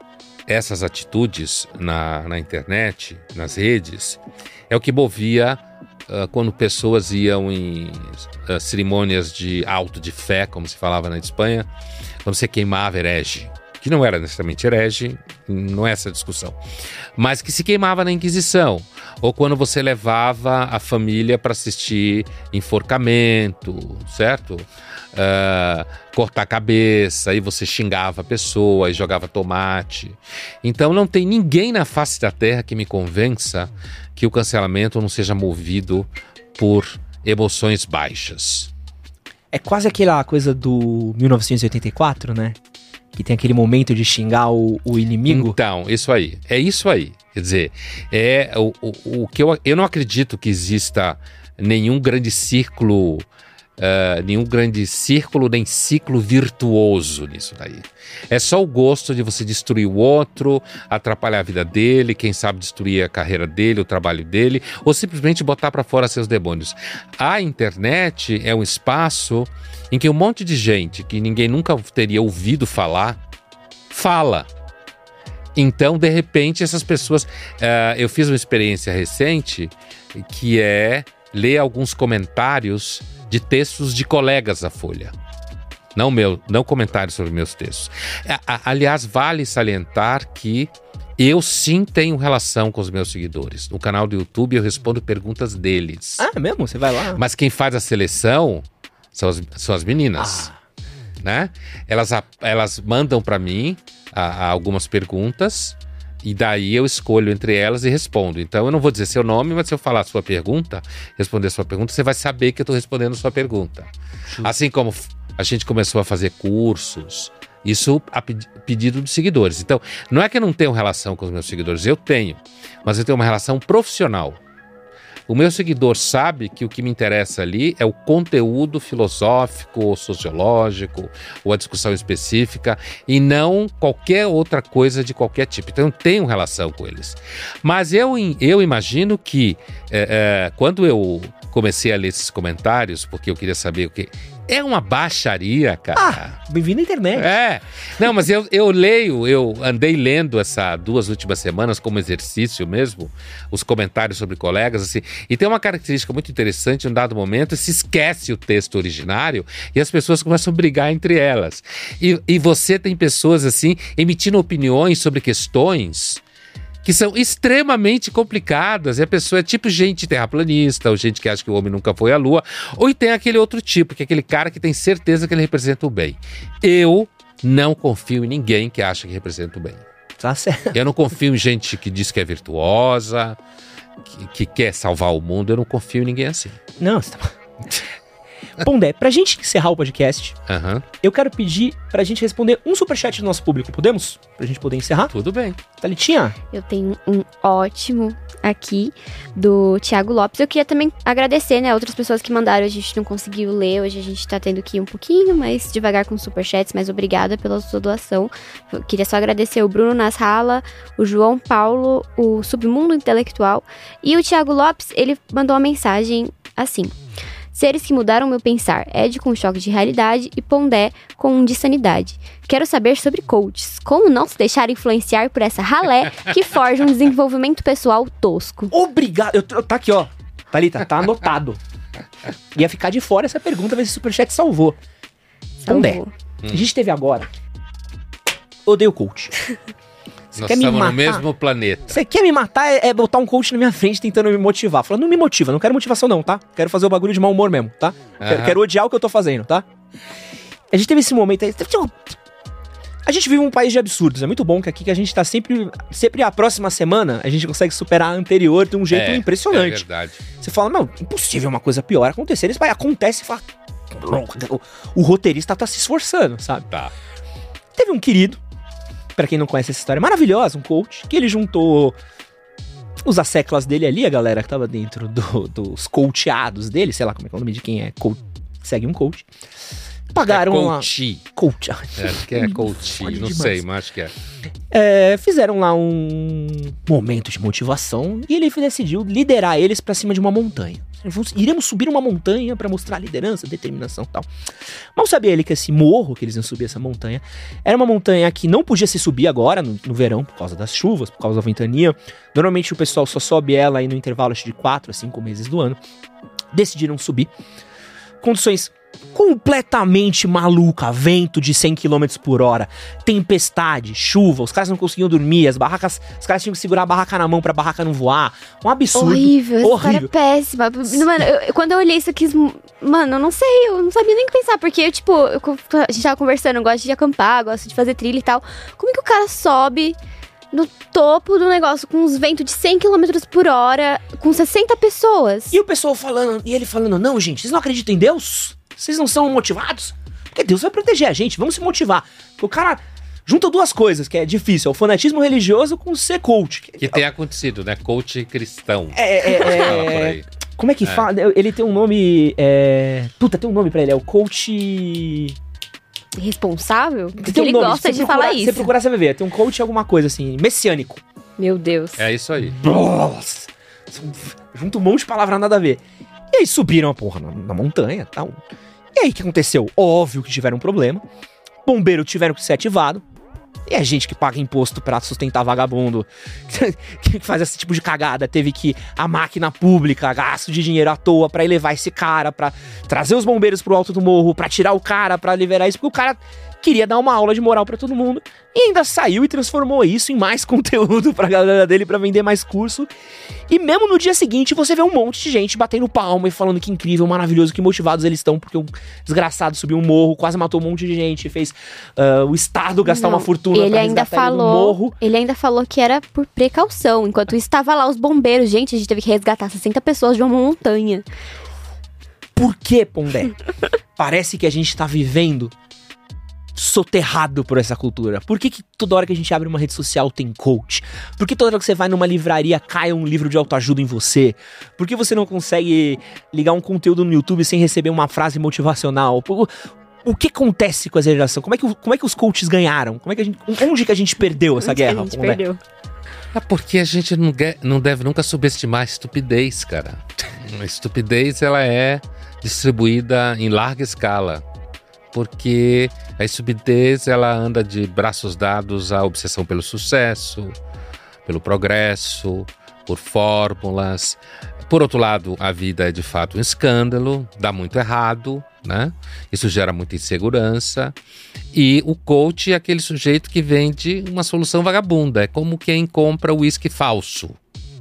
essas atitudes na, na internet, nas redes, é o que movia ah, quando pessoas iam em ah, cerimônias de auto de fé, como se falava na Espanha, quando você queimava herege que não era necessariamente herege, não é essa discussão, mas que se queimava na Inquisição, ou quando você levava a família para assistir enforcamento, certo? Ah, cortar a cabeça, aí você xingava a pessoa e jogava tomate. Então não tem ninguém na face da terra que me convença que o cancelamento não seja movido por emoções baixas. É quase aquela coisa do 1984, né? Tem aquele momento de xingar o, o inimigo. Então, isso aí. É isso aí. Quer dizer, é o, o, o que eu, eu não acredito que exista nenhum grande círculo uh, nenhum grande círculo nem ciclo virtuoso nisso daí. É só o gosto de você destruir o outro, atrapalhar a vida dele, quem sabe destruir a carreira dele, o trabalho dele, ou simplesmente botar para fora seus demônios. A internet é um espaço em que um monte de gente que ninguém nunca teria ouvido falar fala. Então, de repente, essas pessoas. Uh, eu fiz uma experiência recente que é ler alguns comentários de textos de colegas da Folha. Não meu, não comentários sobre meus textos. Aliás, vale salientar que eu sim tenho relação com os meus seguidores. No canal do YouTube eu respondo perguntas deles. Ah, é mesmo? Você vai lá? Mas quem faz a seleção são as, são as meninas. Ah. Né? Elas, elas mandam para mim a, a algumas perguntas e daí eu escolho entre elas e respondo. Então eu não vou dizer seu nome, mas se eu falar a sua pergunta, responder a sua pergunta, você vai saber que eu estou respondendo a sua pergunta. Assim como a gente começou a fazer cursos, isso a pedido dos seguidores. Então, não é que eu não tenho relação com os meus seguidores, eu tenho, mas eu tenho uma relação profissional. O meu seguidor sabe que o que me interessa ali é o conteúdo filosófico, ou sociológico, ou a discussão específica, e não qualquer outra coisa de qualquer tipo. Então eu tenho relação com eles. Mas eu, eu imagino que é, é, quando eu comecei a ler esses comentários, porque eu queria saber o que. É uma baixaria, cara. Ah, bem-vindo à internet. É. Não, mas eu, eu leio, eu andei lendo essa duas últimas semanas como exercício mesmo, os comentários sobre colegas, assim. E tem uma característica muito interessante, em um dado momento, se esquece o texto originário e as pessoas começam a brigar entre elas. E, e você tem pessoas, assim, emitindo opiniões sobre questões que são extremamente complicadas. E a pessoa é tipo gente terraplanista, ou gente que acha que o homem nunca foi à lua, ou tem aquele outro tipo, que é aquele cara que tem certeza que ele representa o bem. Eu não confio em ninguém que acha que representa o bem. Tá certo. Eu não confio em gente que diz que é virtuosa, que, que quer salvar o mundo. Eu não confio em ninguém assim. Não, você tá... Pondé, pra gente encerrar o podcast, uhum. eu quero pedir pra gente responder um superchat do nosso público. Podemos? Pra gente poder encerrar? Tudo bem. Thalitinha? Eu tenho um ótimo aqui do Thiago Lopes. Eu queria também agradecer, né, outras pessoas que mandaram. A gente não conseguiu ler, hoje a gente tá tendo que ir um pouquinho mais devagar com os superchats, mas obrigada pela sua doação. Eu queria só agradecer o Bruno Nasrala, o João Paulo, o Submundo Intelectual e o Thiago Lopes, ele mandou uma mensagem assim. Seres que mudaram meu pensar, Ed com choque de realidade e Pondé com um de sanidade. Quero saber sobre coaches. Como não se deixar influenciar por essa ralé que forja um desenvolvimento pessoal tosco? Obrigado. Eu, tá aqui, ó. Thalita, tá anotado. Ia ficar de fora essa pergunta, ver se o Superchat salvou. salvou. Pondé. A gente teve agora. Odeio coach. Você Nós quer estamos me matar? no mesmo planeta. Você quer me matar é, é, botar um coach na minha frente tentando me motivar. Falando, não me motiva, não quero motivação não, tá? Quero fazer o bagulho de mau humor mesmo, tá? Uhum. Quero, quero, odiar o que eu tô fazendo, tá? A gente teve esse momento aí. A gente vive um país de absurdos. É muito bom que aqui que a gente tá sempre. Sempre a próxima semana a gente consegue superar a anterior de um jeito é, impressionante. É verdade. Você fala, não, impossível uma coisa pior acontecer. Isso vai acontece e fala. O, o roteirista tá se esforçando, sabe? Tá. Teve um querido para quem não conhece essa história maravilhosa, um coach, que ele juntou os asseclas dele ali, a galera que tava dentro do, dos coacheados dele, sei lá como é, é o nome de quem é, coach, segue um coach. Pagaram é coach. lá. Coach. É, que é coach, não demais. sei, mas acho que é. é. Fizeram lá um momento de motivação e ele decidiu liderar eles para cima de uma montanha. Iremos subir uma montanha para mostrar liderança, determinação tal. Mal sabia ele que esse morro que eles iam subir essa montanha era uma montanha que não podia se subir agora, no, no verão, por causa das chuvas, por causa da ventania. Normalmente o pessoal só sobe ela aí no intervalo de 4 a 5 meses do ano. Decidiram subir. Condições completamente maluca, vento de 100 km por hora, tempestade, chuva, os caras não conseguiam dormir, as barracas, os caras tinham que segurar a barraca na mão pra barraca não voar. Um absurdo. Horrível, horrível. é péssima. Mano, eu, quando eu olhei isso aqui, mano, eu não sei, eu não sabia nem o que pensar, porque eu, tipo, eu, a gente tava conversando, eu gosto de acampar, gosto de fazer trilha e tal. Como é que o cara sobe no topo do negócio com uns ventos de 100 km por hora, com 60 pessoas? E o pessoal falando, e ele falando, não, gente, vocês não acreditam em Deus? Vocês não são motivados? Porque Deus vai proteger a gente, vamos se motivar. O cara junta duas coisas, que é difícil, é o fanatismo religioso com ser coach. Que tem acontecido, né? Coach cristão. É, é, é, Como é que fala? Ele tem um nome. É... Puta, tem um nome pra ele. É o coach. Responsável? Porque Tem um ele nome, gosta se de procurar- falar Se isso. procurar, você vai ver. Tem um coach alguma coisa assim. Messiânico. Meu Deus. É isso aí. Nossa! Junta um monte de palavra nada a ver. E aí subiram a porra na, na montanha e tal. E aí o que aconteceu? Óbvio que tiveram um problema. Bombeiro tiveram que ser ativado. E a gente que paga imposto pra sustentar vagabundo, que faz esse tipo de cagada, teve que a máquina pública, gasto de dinheiro à toa pra elevar esse cara, pra trazer os bombeiros pro alto do morro, pra tirar o cara, pra liberar isso, porque o cara queria dar uma aula de moral pra todo mundo. E ainda saiu e transformou isso em mais conteúdo pra galera dele pra vender mais curso. E mesmo no dia seguinte você vê um monte de gente batendo palma e falando que incrível, maravilhoso, que motivados eles estão, porque o desgraçado subiu um morro, quase matou um monte de gente, fez ah, o Estado gastar Não, uma fortuna ele pra ainda resgatar ele falou, morro. ele ainda falou que era por precaução. Enquanto estava lá os bombeiros. Gente, a gente teve que resgatar 60 pessoas de uma montanha. Por que, Pondé? Parece que a gente tá vivendo soterrado por essa cultura. Por que, que toda hora que a gente abre uma rede social tem coach? Por que toda hora que você vai numa livraria cai um livro de autoajuda em você? Por que você não consegue ligar um conteúdo no YouTube sem receber uma frase motivacional? Por- o que acontece com essa geração? Como é que, como é que os coaches ganharam? Como é que a gente, onde que a gente perdeu essa Onde que guerra? A gente perdeu. É porque a gente não, ge- não deve nunca subestimar a estupidez, cara. A estupidez, ela é distribuída em larga escala. Porque a estupidez, ela anda de braços dados à obsessão pelo sucesso, pelo progresso, por fórmulas. Por outro lado, a vida é de fato um escândalo, dá muito errado, né? Isso gera muita insegurança. E o coach é aquele sujeito que vende uma solução vagabunda. É como quem compra uísque falso,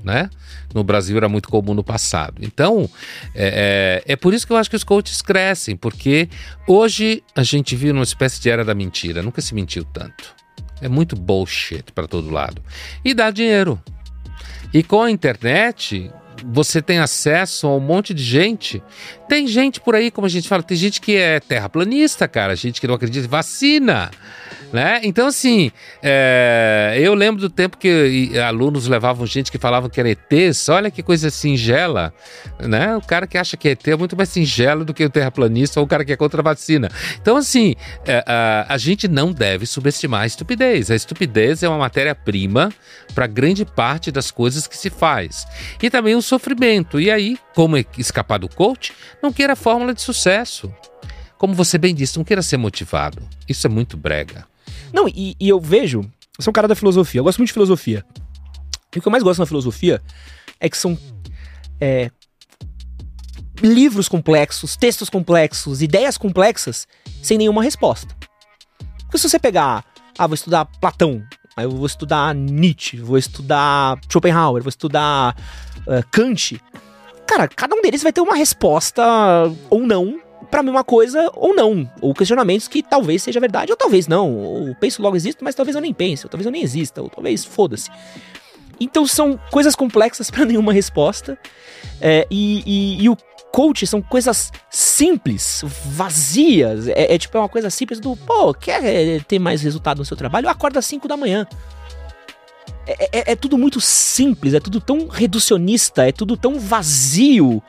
né? No Brasil era muito comum no passado. Então, é, é, é por isso que eu acho que os coaches crescem, porque hoje a gente vive numa espécie de era da mentira. Nunca se mentiu tanto. É muito bullshit para todo lado. E dá dinheiro. E com a internet, você tem acesso a um monte de gente. Tem gente por aí, como a gente fala, tem gente que é terraplanista, cara, gente que não acredita em vacina. Né? Então, assim, é, eu lembro do tempo que alunos levavam gente que falavam que era ETs. Olha que coisa singela. Né? O cara que acha que é ET é muito mais singelo do que o terraplanista ou o cara que é contra a vacina. Então, assim, é, a, a gente não deve subestimar a estupidez. A estupidez é uma matéria-prima para grande parte das coisas que se faz. E também o sofrimento. E aí, como escapar do coach? Não queira fórmula de sucesso. Como você bem disse, não queira ser motivado. Isso é muito brega. Não, e, e eu vejo. Eu sou um cara da filosofia. Eu gosto muito de filosofia. E o que eu mais gosto na filosofia é que são. é, livros complexos, textos complexos, ideias complexas, sem nenhuma resposta. Porque se você pegar. Ah, vou estudar Platão. Aí eu vou estudar Nietzsche, vou estudar Schopenhauer, vou estudar eh, Kant. Cara, cada um deles vai ter uma resposta ou não pra mesma coisa ou não. Ou questionamentos que talvez seja verdade ou talvez não. Ou penso logo existo, mas talvez eu nem pense, ou talvez eu nem exista, ou talvez foda-se. Então são coisas complexas pra nenhuma resposta. É, e, e- e o coach são coisas simples, vazias. É, é tipo é uma coisa simples do, pô, quer ter mais resultado no seu trabalho? Acorda às 5 da manhã. É, é- é tudo muito simples, é tudo tão reducionista, é tudo tão vazio.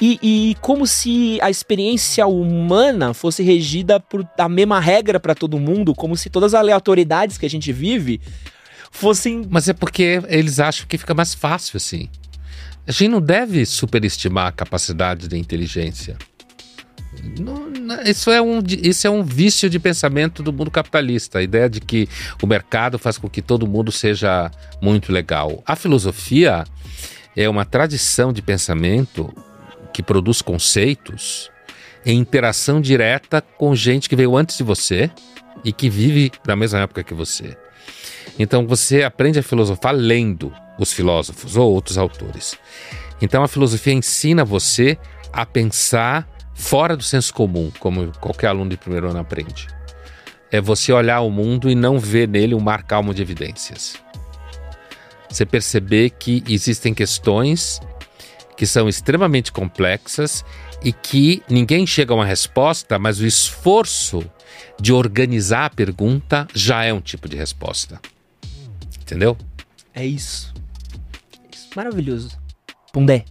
E, e como se a experiência humana fosse regida por a mesma regra pra todo mundo, como se todas as aleatoriedades que a gente vive fossem Mas é porque eles acham que fica mais fácil assim. A gente não deve superestimar a capacidade da inteligência. Não- não- isso, é um, isso é um vício de pensamento do mundo capitalista. A ideia de que o mercado faz com que todo mundo seja muito legal. A filosofia é uma tradição de pensamento que produz conceitos em interação direta com gente que veio antes de você e que vive na mesma época que você. Então você aprende a filosofar lendo os filósofos ou outros autores. Então a filosofia ensina você a pensar fora do senso comum, como qualquer aluno de primeiro ano aprende. É você olhar o mundo e não ver nele um mar calmo de evidências. Você perceber que existem questões que são extremamente complexas e que ninguém chega a uma resposta, mas o esforço de organizar a pergunta já é um tipo de resposta. Entendeu? É isso. Isso. Maravilhoso. Pundé,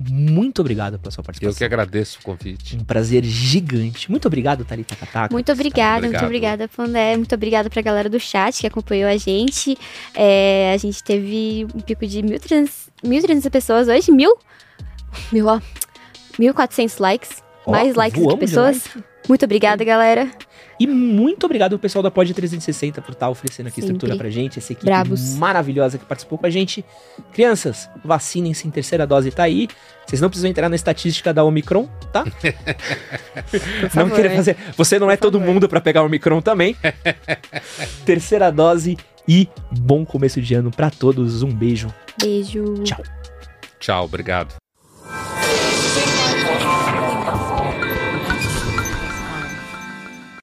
muito obrigado pela sua Eu participação. que agradeço o convite. Um prazer gigante. Muito obrigado, Thalita Kataka. Muito obrigada, Obrigado. muito obrigada, Pandé. Muito obrigada pra galera do chat que acompanhou a gente. É, a gente teve um pico de 1.300 1.300 pessoas hoje. Mil? Mil, ó. 1.400 likes. Ó, mais likes do que pessoas. Muito obrigada, galera. E muito obrigado ao pessoal da Pod 360 por estar oferecendo aqui Sempre. estrutura pra gente, essa equipe Bravos. maravilhosa que participou com a gente. Crianças, vacinem-se em terceira dose, tá aí. Vocês não precisam entrar na estatística da Omicron, tá? não querer fazer. Você não é todo mundo pra pegar o Omicron também. terceira dose e bom começo de ano pra todos. Um beijo. Beijo. Tchau. Tchau, obrigado.